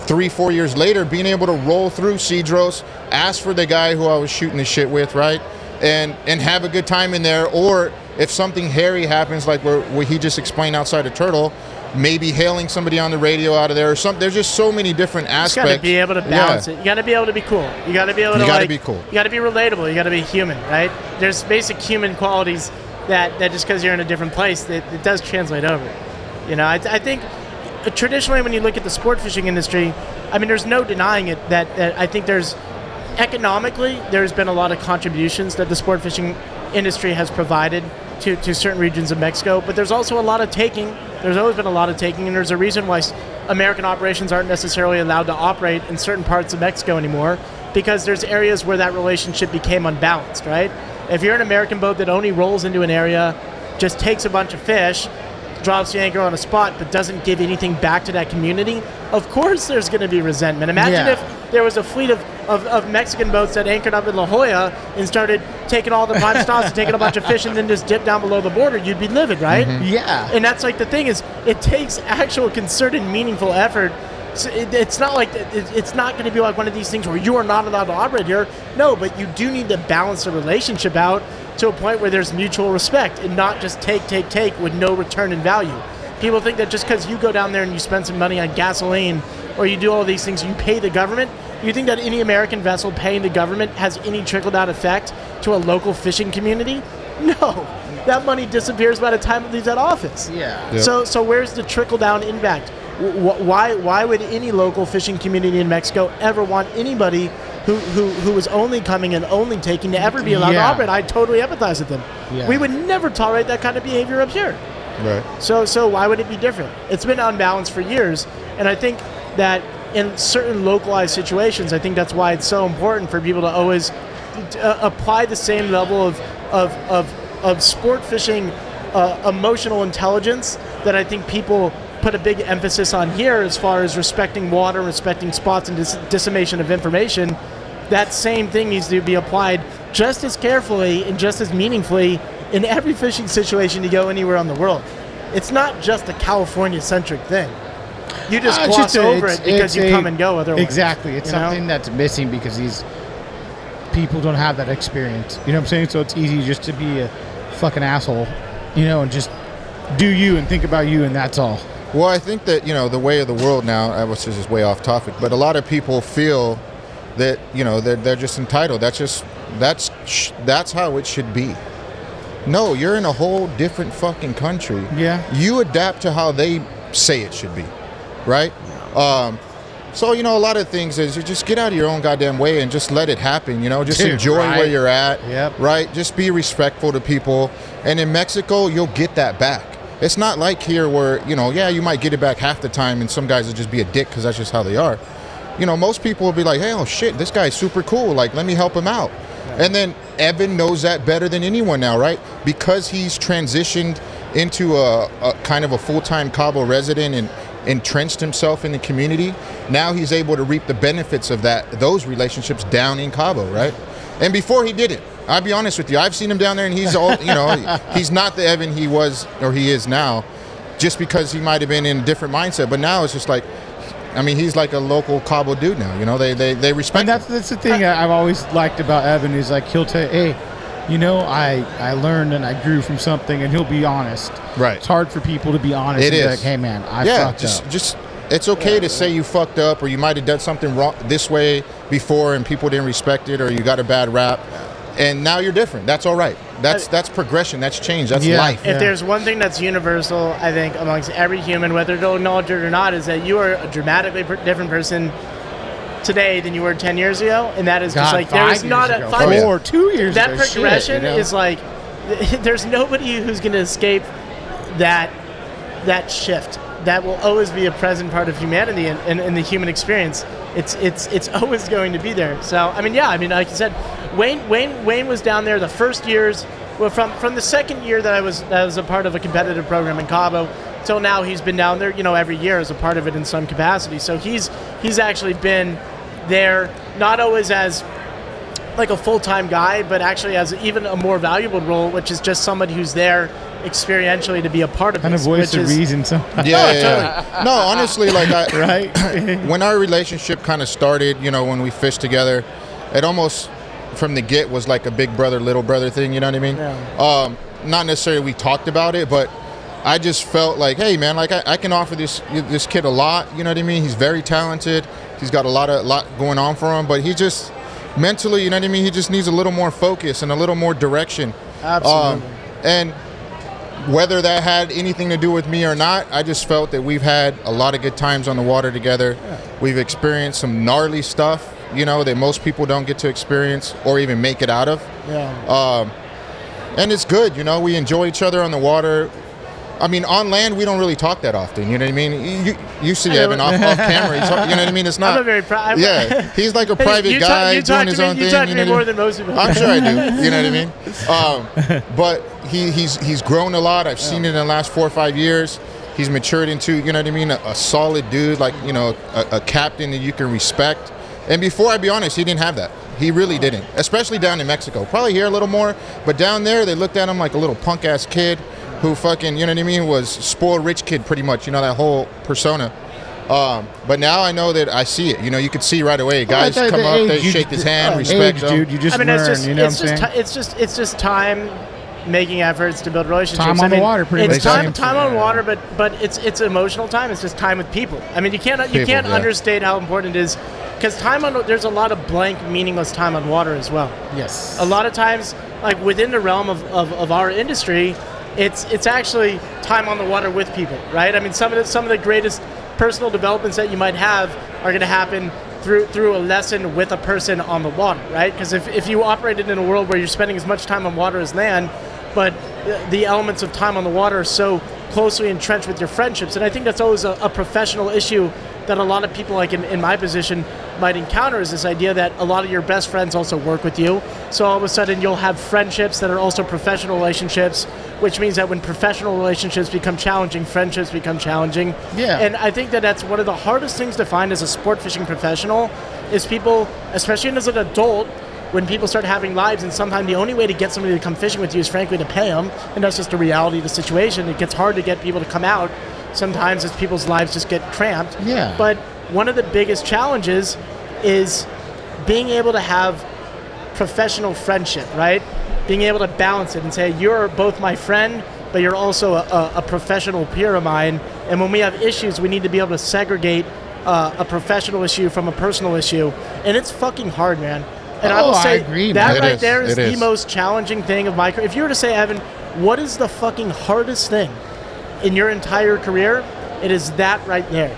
three, four years later, being able to roll through Cedros, ask for the guy who I was shooting the shit with, right, and and have a good time in there. Or if something hairy happens, like where, where he just explained outside of Turtle. Maybe hailing somebody on the radio out of there or something. There's just so many different aspects. You got to be able to balance Yeah. it. You got to be able to be cool. You got to be able to You gotta like, be cool. You got to be relatable. You got to be human, right? There's basic human qualities that, that just because you're in a different place, that it does translate over. You know, I, I think traditionally when you look at the sport fishing industry, I mean, there's no denying it that, that I think there's economically there's been a lot of contributions that the sport fishing industry has provided to, to certain regions of Mexico, but there's also a lot of taking. There's always been a lot of taking, and there's a reason why American operations aren't necessarily allowed to operate in certain parts of Mexico anymore because there's areas where that relationship became unbalanced, right? If you're an American boat that only rolls into an area, just takes a bunch of fish, drops the anchor on a spot, but doesn't give anything back to that community, of course there's going to be resentment. Imagine Yeah. if there was a fleet of, of, of Mexican boats that anchored up in La Jolla and started taking all the prime stocks and taking a bunch of fish and then just dipped down below the border, you'd be livid, right? Mm-hmm. Yeah. And that's like the thing is, it takes actual concerted, meaningful effort. So it, it's not like it, it's not going to be like one of these things where you are not allowed to operate here. No, but you do need to balance the relationship out to a point where there's mutual respect and not just take, take, take with no return in value. People think that just because you go down there and you spend some money on gasoline or you do all these things, you pay the government. You think that any American vessel paying the government has any trickle down effect to a local fishing community? No. That money disappears by the time it leaves that office. Yeah. Yep. So, so where's the trickle down impact? Wh- wh- Why, why would any local fishing community in Mexico ever want anybody who, who, who is only coming and only taking to ever be allowed Yeah. to operate? I totally empathize with them. Yeah. We would never tolerate that kind of behavior up here. Right. So, so why would it be different? It's been unbalanced for years, and I think that in certain localized situations, I think that's why it's so important for people to always uh, apply the same level of of of, of sport fishing uh, emotional intelligence that I think people put a big emphasis on here as far as respecting water, respecting spots, and dis- dissemination of information. That same thing needs to be applied just as carefully and just as meaningfully in every fishing situation you go anywhere on the world. It's not just a California centric thing. You just Uh, gloss just a- over it because you a- come and go otherwise. Exactly. It's you know? something that's missing because these people don't have that experience. You know what I'm saying? So it's easy just to be a fucking asshole, you know, and just do you and think about you and that's all. Well, I think that you know the way of the world now. I was just way off topic, but a lot of people feel that you know they're, they're just entitled. That's just that's sh- that's how it should be. No, you're in a whole different fucking country. Yeah. You adapt to how they say it should be, right? Um, so you know a lot of things is you just get out of your own goddamn way and just let it happen. You know, just Dude, enjoy right. where you're at. Yep. Right. Just be respectful to people, and in Mexico you'll get that back. It's not like here where you know, yeah, you might get it back half the time, and some guys will just be a dick because that's just how they are. You know, most people will be like, hey, oh shit, this guy's super cool. Like, let me help him out. And then Evan knows that better than anyone now, right? Because he's transitioned into a, a kind of a full-time Cabo resident and entrenched himself in the community. Now he's able to reap the benefits of that those relationships down in Cabo, right? And before he didn't. I'll be honest with you. I've seen him down there, and he's all you know. he's not the Evan he was or he is now, just because he might have been in a different mindset. But now it's just like, I mean, he's like a local Cabo dude now. You know, they they they respect. And that's him. that's the thing I- I've always liked about Evan is like he'll tell hey, you know, I I learned and I grew from something, and he'll be honest. Right. It's hard for people to be honest. It is. like, hey man, I yeah, fucked just up. just it's okay to say you fucked up or you might have done something wrong this way before and people didn't respect it or you got a bad rap, and now you're different. That's all right. That's that's progression. That's change. That's Yeah. life. If Yeah. there's one thing that's universal, I think, amongst every human, whether they'll acknowledge it or not, is that you are a dramatically per- different person today than you were 10 years ago. And that is just like, there five is not years a ago. five Oh, yeah. Four, two years that ago. Shit, progression you know? is like, there's nobody who's going to escape that that shift that will always be a present part of humanity and, and, and the human experience. It's it's it's always going to be there. So I mean, yeah, I mean, like you said, Wayne Wayne Wayne was down there the first years. Well, from from the second year that I was that I was a part of a competitive program in Cabo till now, he's been down there, you know, every year as a part of it in some capacity. So he's he's actually been there, not always as like a full time guy, but actually as even a more valuable role, which is just somebody who's there experientially to be a part of Kind of this, voice which of is- reason. Sometimes. Yeah, yeah, yeah. No, honestly, like I, Right. when our relationship kind of started, you know, when we fished together, it almost from the get was like a big brother, little brother thing. You know what I mean? Yeah. Um, not necessarily we talked about it, but I just felt like, hey, man, like I, I can offer this this kid a lot. You know what I mean? He's very talented. He's got a lot of lot going on for him, but he just mentally, you know what I mean? He just needs a little more focus and a little more direction. Absolutely. and whether that had anything to do with me or not, I just felt that we've had a lot of good times on the water together. We've experienced some gnarly stuff, you know, that most people don't get to experience or even make it out of. yeah. Um, and it's good, you know, we enjoy each other on the water. I mean, on land, we don't really talk that often. You know what I mean? You, see know. Evan off, off camera. Talk, you know what I mean? It's not. I'm a very pri- I'm- yeah, he's like a private guy talk doing his me, own you thing. talk you me more than most people. I'm sure I do. You know what I mean? Um, but he, he's he's grown a lot. I've seen it in the last four or five years. He's matured into you know what I mean, a, a solid dude, like you know, a, a captain that you can respect. And before I be honest, he didn't have that. He really didn't, especially down in Mexico. Probably here a little more, but down there they looked at him like a little punk ass kid who fucking you know what I mean was spoiled rich kid pretty much. You know that whole persona. Um, but now I know that I see it. You know, you could see right away. Guys Well, the- come the up, they age, you- shake his hand, uh, respect age, him. dude. You just I mean, learn. it's just you know it's what I'm just saying? ti- it's just it's just time making efforts to build relationships. Time I on the water, pretty it's much. time time on water, but but it's it's emotional time. It's just time with people. I mean, you can't you People, can't yeah. understate how important it is because time on there's a lot of blank, meaningless time on water as well. yes. a lot of times like within the realm of, of, of our industry it's it's actually time on the water with people right? I mean some of the some of the greatest personal developments that you might have are going to happen through through a lesson with a person on the water right? Because if, if you operated in a world where you're spending as much time on water as land but the- elements of time on the water are so closely entrenched with your friendships and i think that's always a, a professional issue that a lot of people like in, in my position might encounter is this idea that a lot of your best friends also work with you. So all of a sudden you'll have friendships that are also professional relationships which means that when professional relationships become challenging friendships become challenging. Yeah. and i think that that's one of the hardest things to find as a sport fishing professional is people especially as an adult when people start having lives and sometimes the only way to get somebody to come fishing with you is frankly to pay them and that's just the reality of the situation. It gets hard to get people to come out sometimes as people's lives just get cramped Yeah. but one of the biggest challenges is being able to have professional friendship right being able to balance it and say you're both my friend but you're also a, a, professional peer of mine and when we have issues we need to be able to segregate uh, a professional issue from a personal issue and it's fucking hard man and I Oh, will I say agree, that. It right is. there is the is. most challenging thing of my career. If you were to say, Evan, what is the fucking hardest thing in your entire career? It is that right there.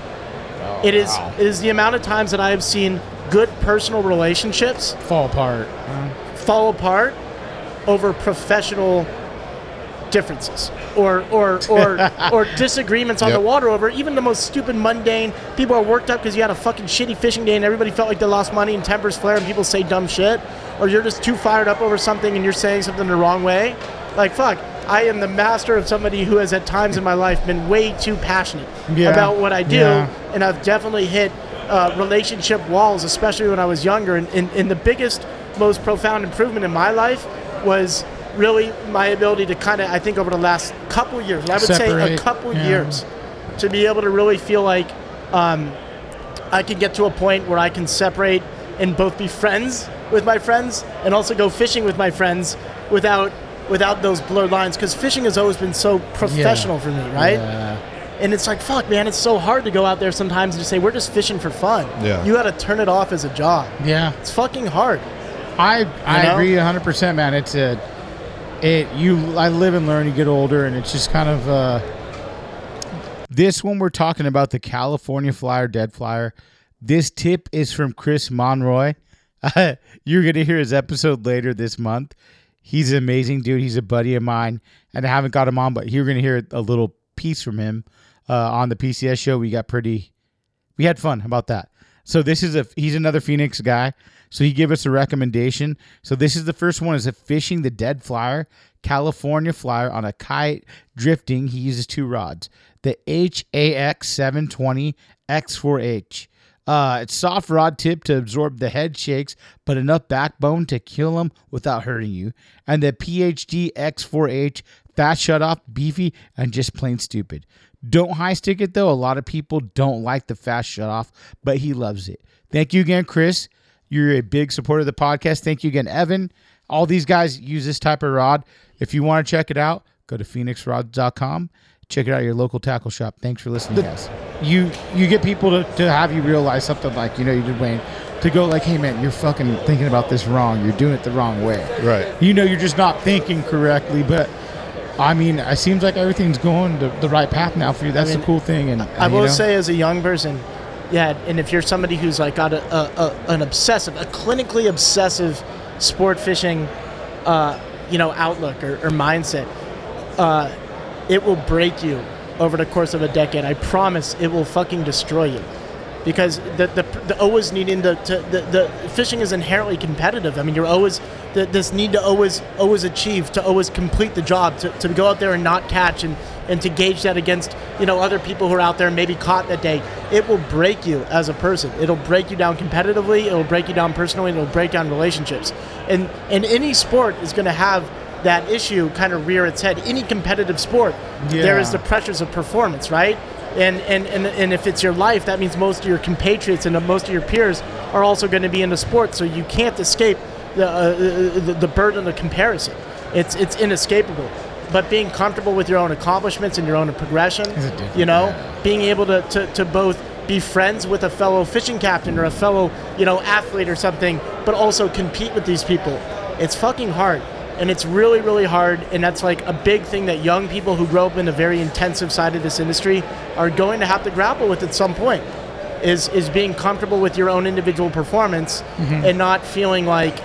Oh, it is it is the amount of times that I have seen good personal relationships fall apart. fall apart over professional differences or or or, or disagreements on Yep. the water over even the most stupid mundane people are worked up because you had a fucking shitty fishing day and everybody felt like they lost money and tempers flare and people say dumb shit or you're just too fired up over something and you're saying something the wrong way like fuck I am the master of somebody who has at times in my life been way too passionate Yeah. about what I do Yeah. and I've definitely hit uh, relationship walls, especially when I was younger. And, and, and the biggest, most profound improvement in my life was really my ability to kind of, I think, over the last couple years, I would say a couple yeah. years, to be able to really feel like um, I can get to a point where I can separate and both be friends with my friends and also go fishing with my friends without without those blurred lines because fishing has always been so professional for me right Yeah. and it's like, fuck, man, it's so hard to go out there sometimes and just say, we're just fishing for fun. Yeah. You got to turn it off as a job. Yeah. It's fucking hard. I I know? agree 100, percent man. It's a it you I live and learn. You get older, and it's just kind of uh, this one we're talking about the California Flyer Dead Flyer. This tip is from Chris Monroy. You're gonna hear his episode later this month. He's an amazing dude. He's a buddy of mine, and I haven't got him on, but you're going to hear a little piece from him uh, on the PCS show. We got pretty, we had fun about that. So this is a he's another Phoenix guy. So he gave us a recommendation. So this is the first one is a fishing the dead flyer, California flyer on a kite drifting. He uses two rods. The HAX 720 X4H. Uh, it's soft rod tip to absorb the head shakes, but enough backbone to kill them without hurting you. And the PHD X4H fast shut off, beefy, and just plain stupid. Don't high stick it though. A lot of people don't like the fast shut off, but he loves it. Thank you again, Chris. You're a big supporter of the podcast. Thank you again, Evan. All these guys use this type of rod. If you want to check it out, go to phoenixrods.com. Check it out at your local tackle shop. Thanks for listening, guys. You you get people to, to have you realize something like, you know, you did Wayne, to go like, hey man, you're fucking thinking about this wrong. You're doing it the wrong way. Right. You know, you're just not thinking correctly, but I mean, it seems like everything's going the, the right path now for you. That's mean, the cool thing. And I will you know, say, as a young person, yeah, and if you're somebody who's like got a, a, a an obsessive, a clinically obsessive sport fishing, uh, you know, outlook or, or mindset, uh, it will break you over the course of a decade. I promise, it will fucking destroy you. Because the, the, the always needing to, to the, the fishing is inherently competitive. I mean, you're always the, this need to always always achieve to always complete the job to, to go out there and not catch and, and to gauge that against you know other people who are out there and maybe caught that day it will break you as a person it'll break you down competitively it'll break you down personally it'll break down relationships and and any sport is going to have that issue kind of rear its head. Any competitive sport there is the pressures of performance right? And, and, and, and if it's your life that means most of your compatriots and most of your peers are also going to be in the sport so you can't escape the, uh, the, the burden of comparison. It's, it's inescapable. But being comfortable with your own accomplishments and your own progression It's a different- you know yeah. being able to, to, to both be friends with a fellow fishing captain or a fellow you know athlete or something but also compete with these people it's fucking hard and it's really really hard and that's like a big thing that young people who grow up in a very intensive side of this industry are going to have to grapple with at some point is is being comfortable with your own individual performance mm-hmm. and not feeling like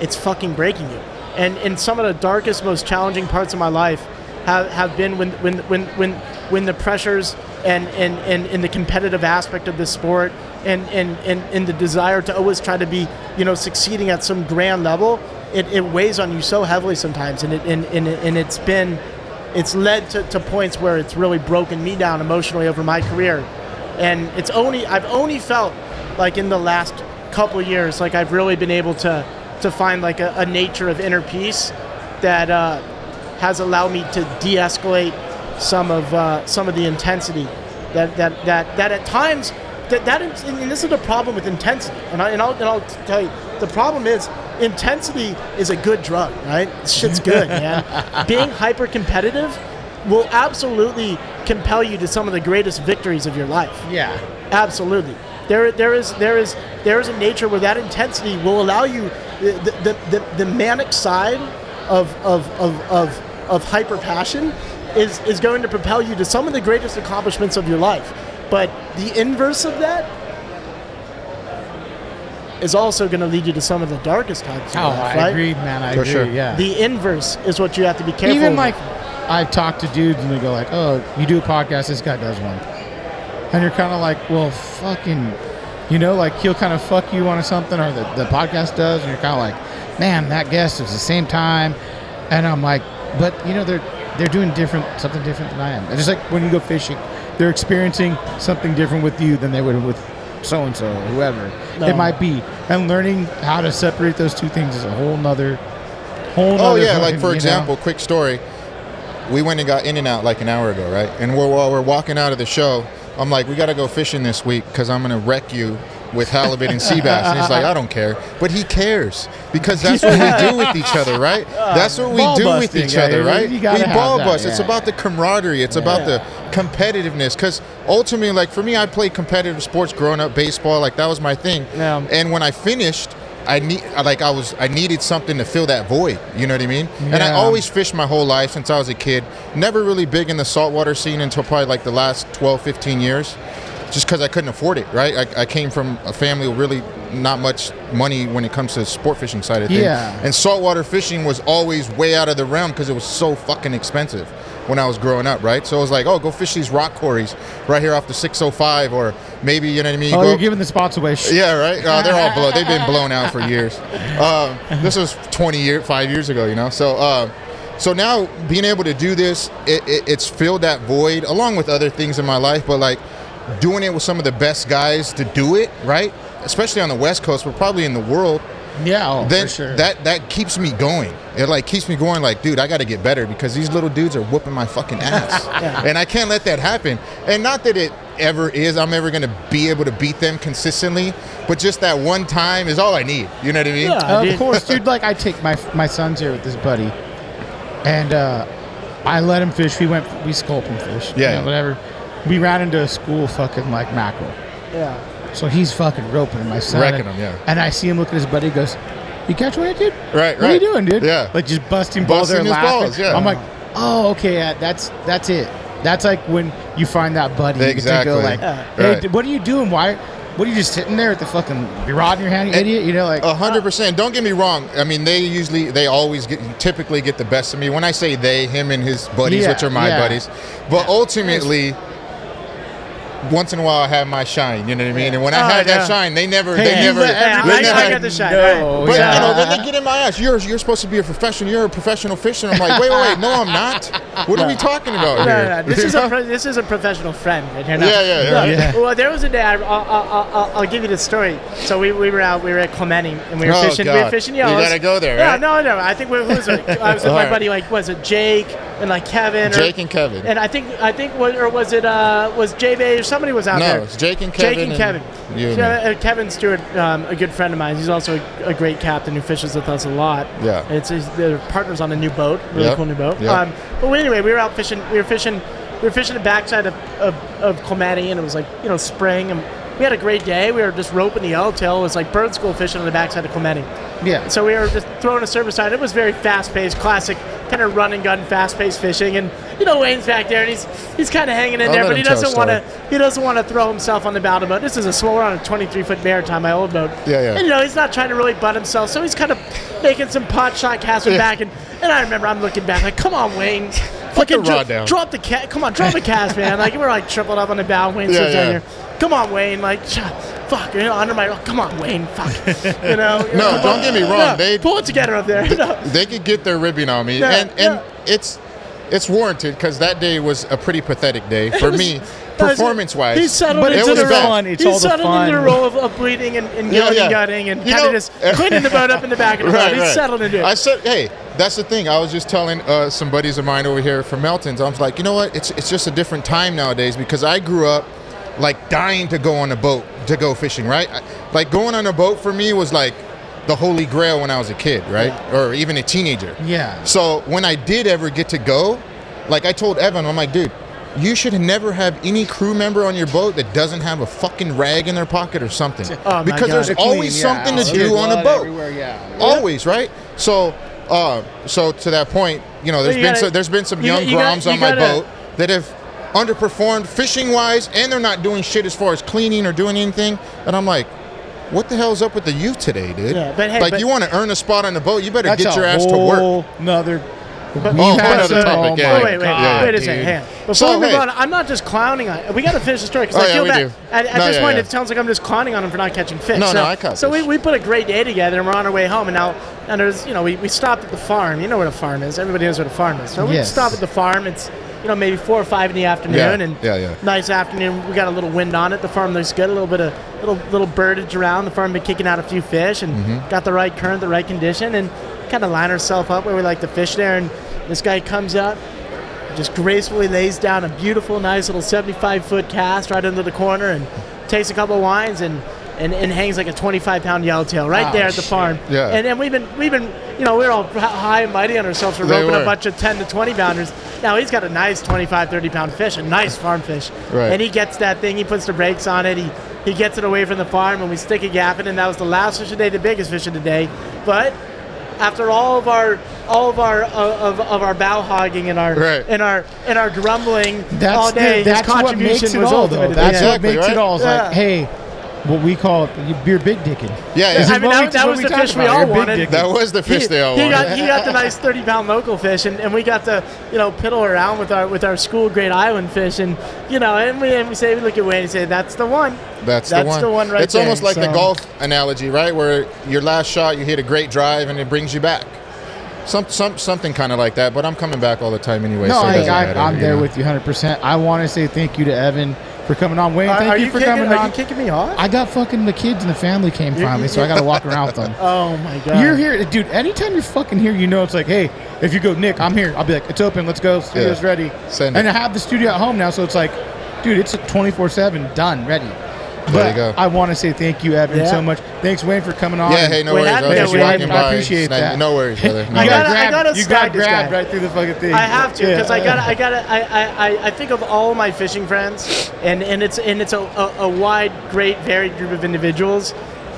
it's fucking breaking you. And and some of the darkest most challenging parts of my life have, have been when when when when when the pressures and and, and, and the competitive aspect of the sport and, and, and, and the desire to always try to be you know succeeding at some grand level it, it weighs on you so heavily sometimes and it and, and, and it's been it's led to, to points where it's really broken me down emotionally over my career. And it's only I've only felt like in the last couple years like I've really been able to to find like a, a nature of inner peace that uh, has allowed me to de-escalate some of uh, some of the intensity that that that, that at times that that and this is the problem with intensity and, I, and, I'll, and I'll tell you the problem is intensity is a good drug right shit's good man being hyper competitive will absolutely compel you to some of the greatest victories of your life yeah. Absolutely. There, there is, there is, there is a nature where that intensity will allow you the, the, the, the manic side of, of, of, of, of hyper passion is, is going to propel you to some of the greatest accomplishments of your life. But the inverse of that is also going to lead you to some of the darkest times of Oh, your life, I right? agree, man. I For agree. sure. Yeah. The inverse is what you have to be careful Even of. like, I've talked to dudes and they go like, "Oh, you do a podcast. This guy does one," and you're kind of like, "Well, fucking," you know, like he'll kind of fuck you on something, or the, the podcast does, and you're kind of like, "Man, that guest is the same time," and I'm like, "But you know, they're they're doing different something different than I am." And just like when you go fishing, they're experiencing something different with you than they would with so and so or whoever No. it might be, and learning how to separate those two things is a whole nother. Whole Oh yeah, like for you know? example, quick story. We went and got in and out like an hour ago, right? And we're, while we're walking out of the show, I'm like, we got to go fishing this week because I'm gonna wreck you with halibut and sea bass. And he's like, I don't care, but he cares because that's what we do with each other, right? That's what we Ball do with each yeah, other, right? We ball that, bust. It's about the camaraderie. It's about the competitiveness. Because ultimately, like for me, I played competitive sports growing up, baseball. Like that was my thing. Yeah. And when I finished. I need like I was I needed something to fill that void. You know what I mean? And I always fished my whole life since I was a kid. Never really big in the saltwater scene until probably like the last 12, 15 years. Just because I couldn't afford it, right? I, I came from a family with really not much money when it comes to the sport fishing side of things. Yeah. And saltwater fishing was always way out of the realm because it was so fucking expensive when I was growing up, right? So I was like, oh, go fish these rock quarries right here off the 605, or maybe you know what I mean. Oh, go, you're giving the spots away. Yeah, right. Uh, they're all blown. They've been blown out for years. Um, this was 20 years, five years ago, you know. So, uh, so now being able to do this, it, it, it's filled that void along with other things in my life. But like doing it with some of the best guys to do it, right? Especially on the West Coast, but probably in the world. Yeah, oh, Then for sure. that that keeps me going. It like keeps me going. Like, dude, I got to get better because these little dudes are whooping my fucking ass, and I can't let that happen. And not that it ever is. I'm ever gonna be able to beat them consistently, but just that one time is all I need. You know what I mean? Yeah. of course, dude. Like I take my my son's here with this buddy, and uh, I let him fish. We went, we sculpt and fish. you Yeah. know, whatever. We ran into a school fucking like mackerel. Yeah. So he's fucking roping him, my son. Wrecking and, him, yeah. And I see him look at his buddy. He goes, "You catch one, dude? Right, What are you doing, dude? Yeah. Like just busting balls Busting there, his laughing. balls, yeah. I'm like, oh, okay, yeah, that's that's it. That's like when you find that buddy. You Exactly. go like, Yeah. hey, Right. what are you doing? Why? What are you just sitting there with the fucking your rod in your hand, you idiot? You know, like A hundred percent. Don't get me wrong. I mean, they usually, they always get, typically get the best of me. When I say they, him and his buddies, Yeah, which are my yeah. buddies, but ultimately, once in a while I have my shine. You know what I mean? And when I Oh, have yeah. that shine, they never, Hey, they never, let they Yeah, I, everybody I never. got the shine. No, right. But yeah. you know, then they get in my ass. You're you're supposed to be a professional. You're a professional fisher. I'm like, wait, wait, wait. No, I'm not. What are we talking about No, here? no, no. This is a pro- this is a professional friend right here. now. Yeah, yeah, yeah, No. Yeah. Well, there was a day. I, I'll, I'll, I'll, I'll give you the story. So we, we were out. We were at Clemente and we were Oh, fishing. We were God. fishing You yellows. gotta go there, Yeah, right? no, no. I think we, who was it? I was with my right. buddy. Like, was it Jake and like Kevin? Or, Jake and Kevin. And I think I think was or was it uh was J Bay or somebody was out No, there. it's Jake and Kevin. Jake Kevin and Kevin. and you and Yeah, uh, Kevin Stewart, um, a good friend of mine. He's also a, a great captain who fishes with us a lot. Yeah. It's his, they're partners on a new boat, really Yep. cool new boat. Yep. Um, but anyway, we were out fishing. We were fishing. We were fishing the backside of, of, of and it was like you know spring, and we had a great day. We were just roping the yellowtail. It was like bird school fishing on the backside of Clemente. yeah. So we were just throwing a service side. It was very fast paced, classic kind of run and gun, fast paced fishing. And you know Wayne's back there, and he's he's kind of hanging in I'll there, but he him tell a doesn't want to he doesn't want to throw himself on the bow boat. This is a small, on a 23 foot maritime, my old boat. Yeah, yeah. And you know he's not trying to really butt himself, so he's kind of making some pot shot casts Yeah. back. And and I remember I'm looking back like, come on, Wayne. Fucking the dro- down. drop the cat. Come on, drop the cast, man. Like we're like tripled up on the bow. Wayne's Yeah, yeah. here. Come on, Wayne. Like, fuck. You know, under my. Oh, come on, Wayne. Fuck. You know. No, don't get me wrong, No, they- pull it together up there. No. they could get their ribbing on me, Yeah, and and it's it's warranted because that day was a pretty pathetic day for was- me, performance wise. He settled But into it the role. bad. It's he settled fun. into the role of, of bleeding and, and Yeah, yeah. gutting and You kind of just cleaning the boat up in the back of the boat. He settled into it. I said, hey, that's the thing. I was just telling uh, some buddies of mine over here from Melton's. I was like, you know what? It's it's just a different time nowadays because I grew up like dying to go on a boat to go fishing. Right? I- Like going on a boat for me was like the holy grail when I was a kid, right? Or even a teenager. Yeah. So when I did ever get to go, like I told Evan, I'm like, dude, you should never have any crew member on your boat that doesn't have a fucking rag in their pocket or something. Oh, because God. there's They're always Clean, yeah. something to There's do on a blood boat. everywhere, yeah. Always, right? So, uh, so to that point, you know, there's you been gotta- so, there's been some you- young you gotta- groms you on my gotta- boat that have underperformed fishing wise, and they're not doing shit as far as cleaning or doing anything. And I'm like, what the hell's up with the youth today, dude? Yeah, but hey, like but- you want to earn a spot on the boat, you better That's get a your ass to work. whole Another. But- we Oh, had another topic, oh yeah, my wait, wait, Yeah, wait a second. Hang on. Before So, we move hey. on, I'm not just clowning on. We got to finish the story because Oh, I feel we bad. At, at No, this yeah, point, yeah. it sounds like I'm just clowning on him for not catching fish. No, so, no, I caught So we, fish. we put a great day together, and we're on our way home. And now, and there's, you know, we, we stopped at the farm. You know where the farm is. Everybody knows where the farm is. So we Yes. stop at the farm. It's you know maybe four or five in the afternoon, Yeah, and yeah, yeah. nice afternoon. We got a little wind on it. The farm looks good. A little bit of little little birdage around. The farm been kicking out a few fish, and Mm-hmm. got the right current, the right condition, and kind of line ourselves up where we like to fish there. And this guy comes up just gracefully lays down a beautiful, nice little 75 foot cast right into the corner and takes a couple of wines and, and, and hangs like a 25 pound yellowtail right Oh, there at the shit. farm. Yeah. And, and we've been, we've been, you know, we're all high and mighty on ourselves for They roping a bunch of 10 to 20 pounders. Now he's got a nice 25, 30 pound fish, a nice farm fish. Right. And he gets that thing, he puts the brakes on it, he, he gets it away from the farm, and we stick a gaff in, and that was the last fish of the day, the biggest fish of the day. But after all of our all of our uh, of, of our bow hogging and our Right. and our and our grumbling That's all day. the, that's his what makes it was all, though. That's Yeah. what Exactly, makes it right? all. It's Yeah. like, hey, what we call you're big dicking. Yeah, yeah. I mean, that, that was the talk fish we all You're wanted. that was the fish he, they all he wanted. got he got the nice thirty pound local fish, and, and we got to you know piddle around with our with our school grade island fish, and you know, and we and we say we look at Wayne and say that's the one. That's, That's the one. the one right It's there, almost like the golf analogy, right? Where your last shot, you hit a great drive, and it brings you back. Some, some, something kind of like that. But I'm coming back all the time anyway. No, so I, I, I'm you there know? with you 100%. I want to say thank you to Evan for coming on. Wayne, thank are you you for kicking, coming are on. you kicking me off? I got fucking the kids and the family came finally, so I got to walk around with them. oh my god! You're here, dude. Anytime you're fucking here, you know it's like, hey, if you go, Nick, I'm here. I'll be like, it's open. Let's go. Studio's Yeah. ready. Send and it. I have the studio at home now, so it's like, dude, it's 24 seven, done, ready. There But you go. I want to say thank you, Evan, Yeah. so much. Thanks, Wayne, for coming on. Yeah, hey, no Wait, worries. I- I was yeah, just I- walking I by. appreciate It's that. No worries, brother. No I You gotta- got worries. grabbed, gotta you snag got this grabbed guy. right through the fucking thing. I have to because I Yeah. got I got I, I, I, I think of all my fishing friends and, and it's and it's a, a, a wide, great, varied group of individuals.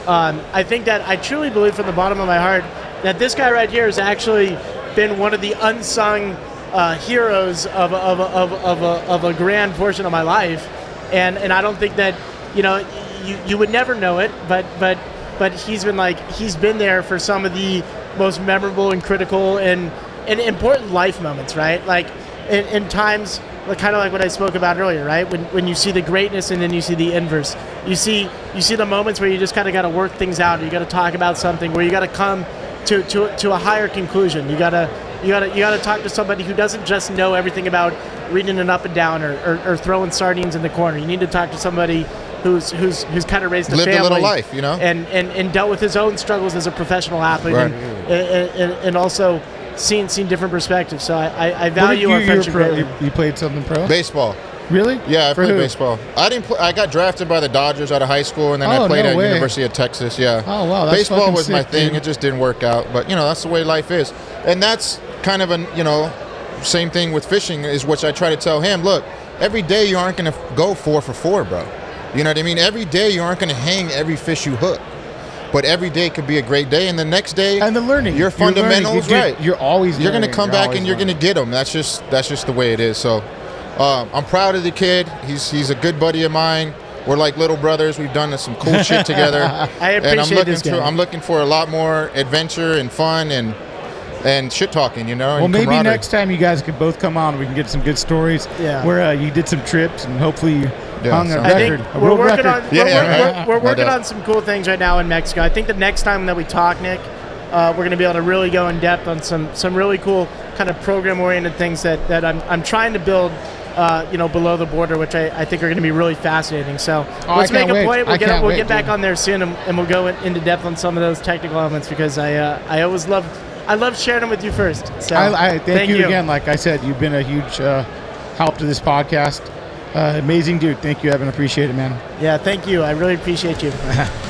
Um, I think that I truly believe from the bottom of my heart that this guy right here has actually been one of the unsung uh, heroes of a, of, a, of, a, of, a, of a grand portion of my life, and and I don't think that you know you, you would never know it, but but but he's been like he's been there for some of the most memorable and critical and and important life moments, right? Like in, in times like kind of like what I spoke about earlier, right? When when you see the greatness and then you see the inverse. You see you see the moments where you just kind of got to work things out. Or you got to talk about something where you got to come to, to to a higher conclusion. You gotta you gotta you gotta talk to somebody who doesn't just know everything about reading an up and down or, or, or throwing sardines in the corner. You need to talk to somebody who's who's who's kind of raised a Lived a family little life, you know? and, and and dealt with his own struggles as a professional athlete, Right. and, and, and, and also seen seen different perspectives. So I, I, I value you, our you, friendship pro, greatly. you, you played something pro? Baseball. Really? Yeah, I For played who? baseball. I didn't. Play, I got drafted by the Dodgers out of high school, and then Oh, I played no at way. University of Texas. Yeah. Oh, wow, that's baseball fucking was my thing. dude. It just didn't work out. But you know, that's the way life is, and that's kind of a you know, same thing with fishing is which I try to tell him. Look, every day you aren't going to go four for four, bro. You know what I mean? Every day you aren't going to hang every fish you hook. But every day could be a great day, and the next day, And the learning. your You're learning. fundamentals, Dude, right? You're always you're gonna come You're back and you're gonna get them. That's just that's just the way it is. So um, I'm proud of the kid. He's he's a good buddy of mine. We're like little brothers. We've done some cool shit together. I and I'm appreciate looking this to guy. I'm looking for a lot more adventure and fun and and shit talking. You know. Well, and maybe next time you guys could both come on, we can get some good stories. Yeah. Where uh, you did some trips and hopefully you Yeah, hung a I think record, a we're working record. on Yeah, we're, yeah, we're- we're, we're working on some cool things right now in Mexico. I think the next time that we talk, Nick, uh, we're going to be able to really go in depth on some some really cool kind of program oriented things that, that I'm, I'm trying to build. Uh, you know, below the border, which I, I think are going to be really fascinating. So Oh, let's make a wait. point. We'll I get we'll wait, get back dude. on there soon, and, and we'll go in, into depth on some of those technical elements because I uh, I always love I love sharing them with you first. So I, I thank, you, again. Like I said, you've been a huge uh, help to this podcast. Uh, amazing dude. Thank you, Evan. Appreciate it, man. Yeah, thank you. I really appreciate you.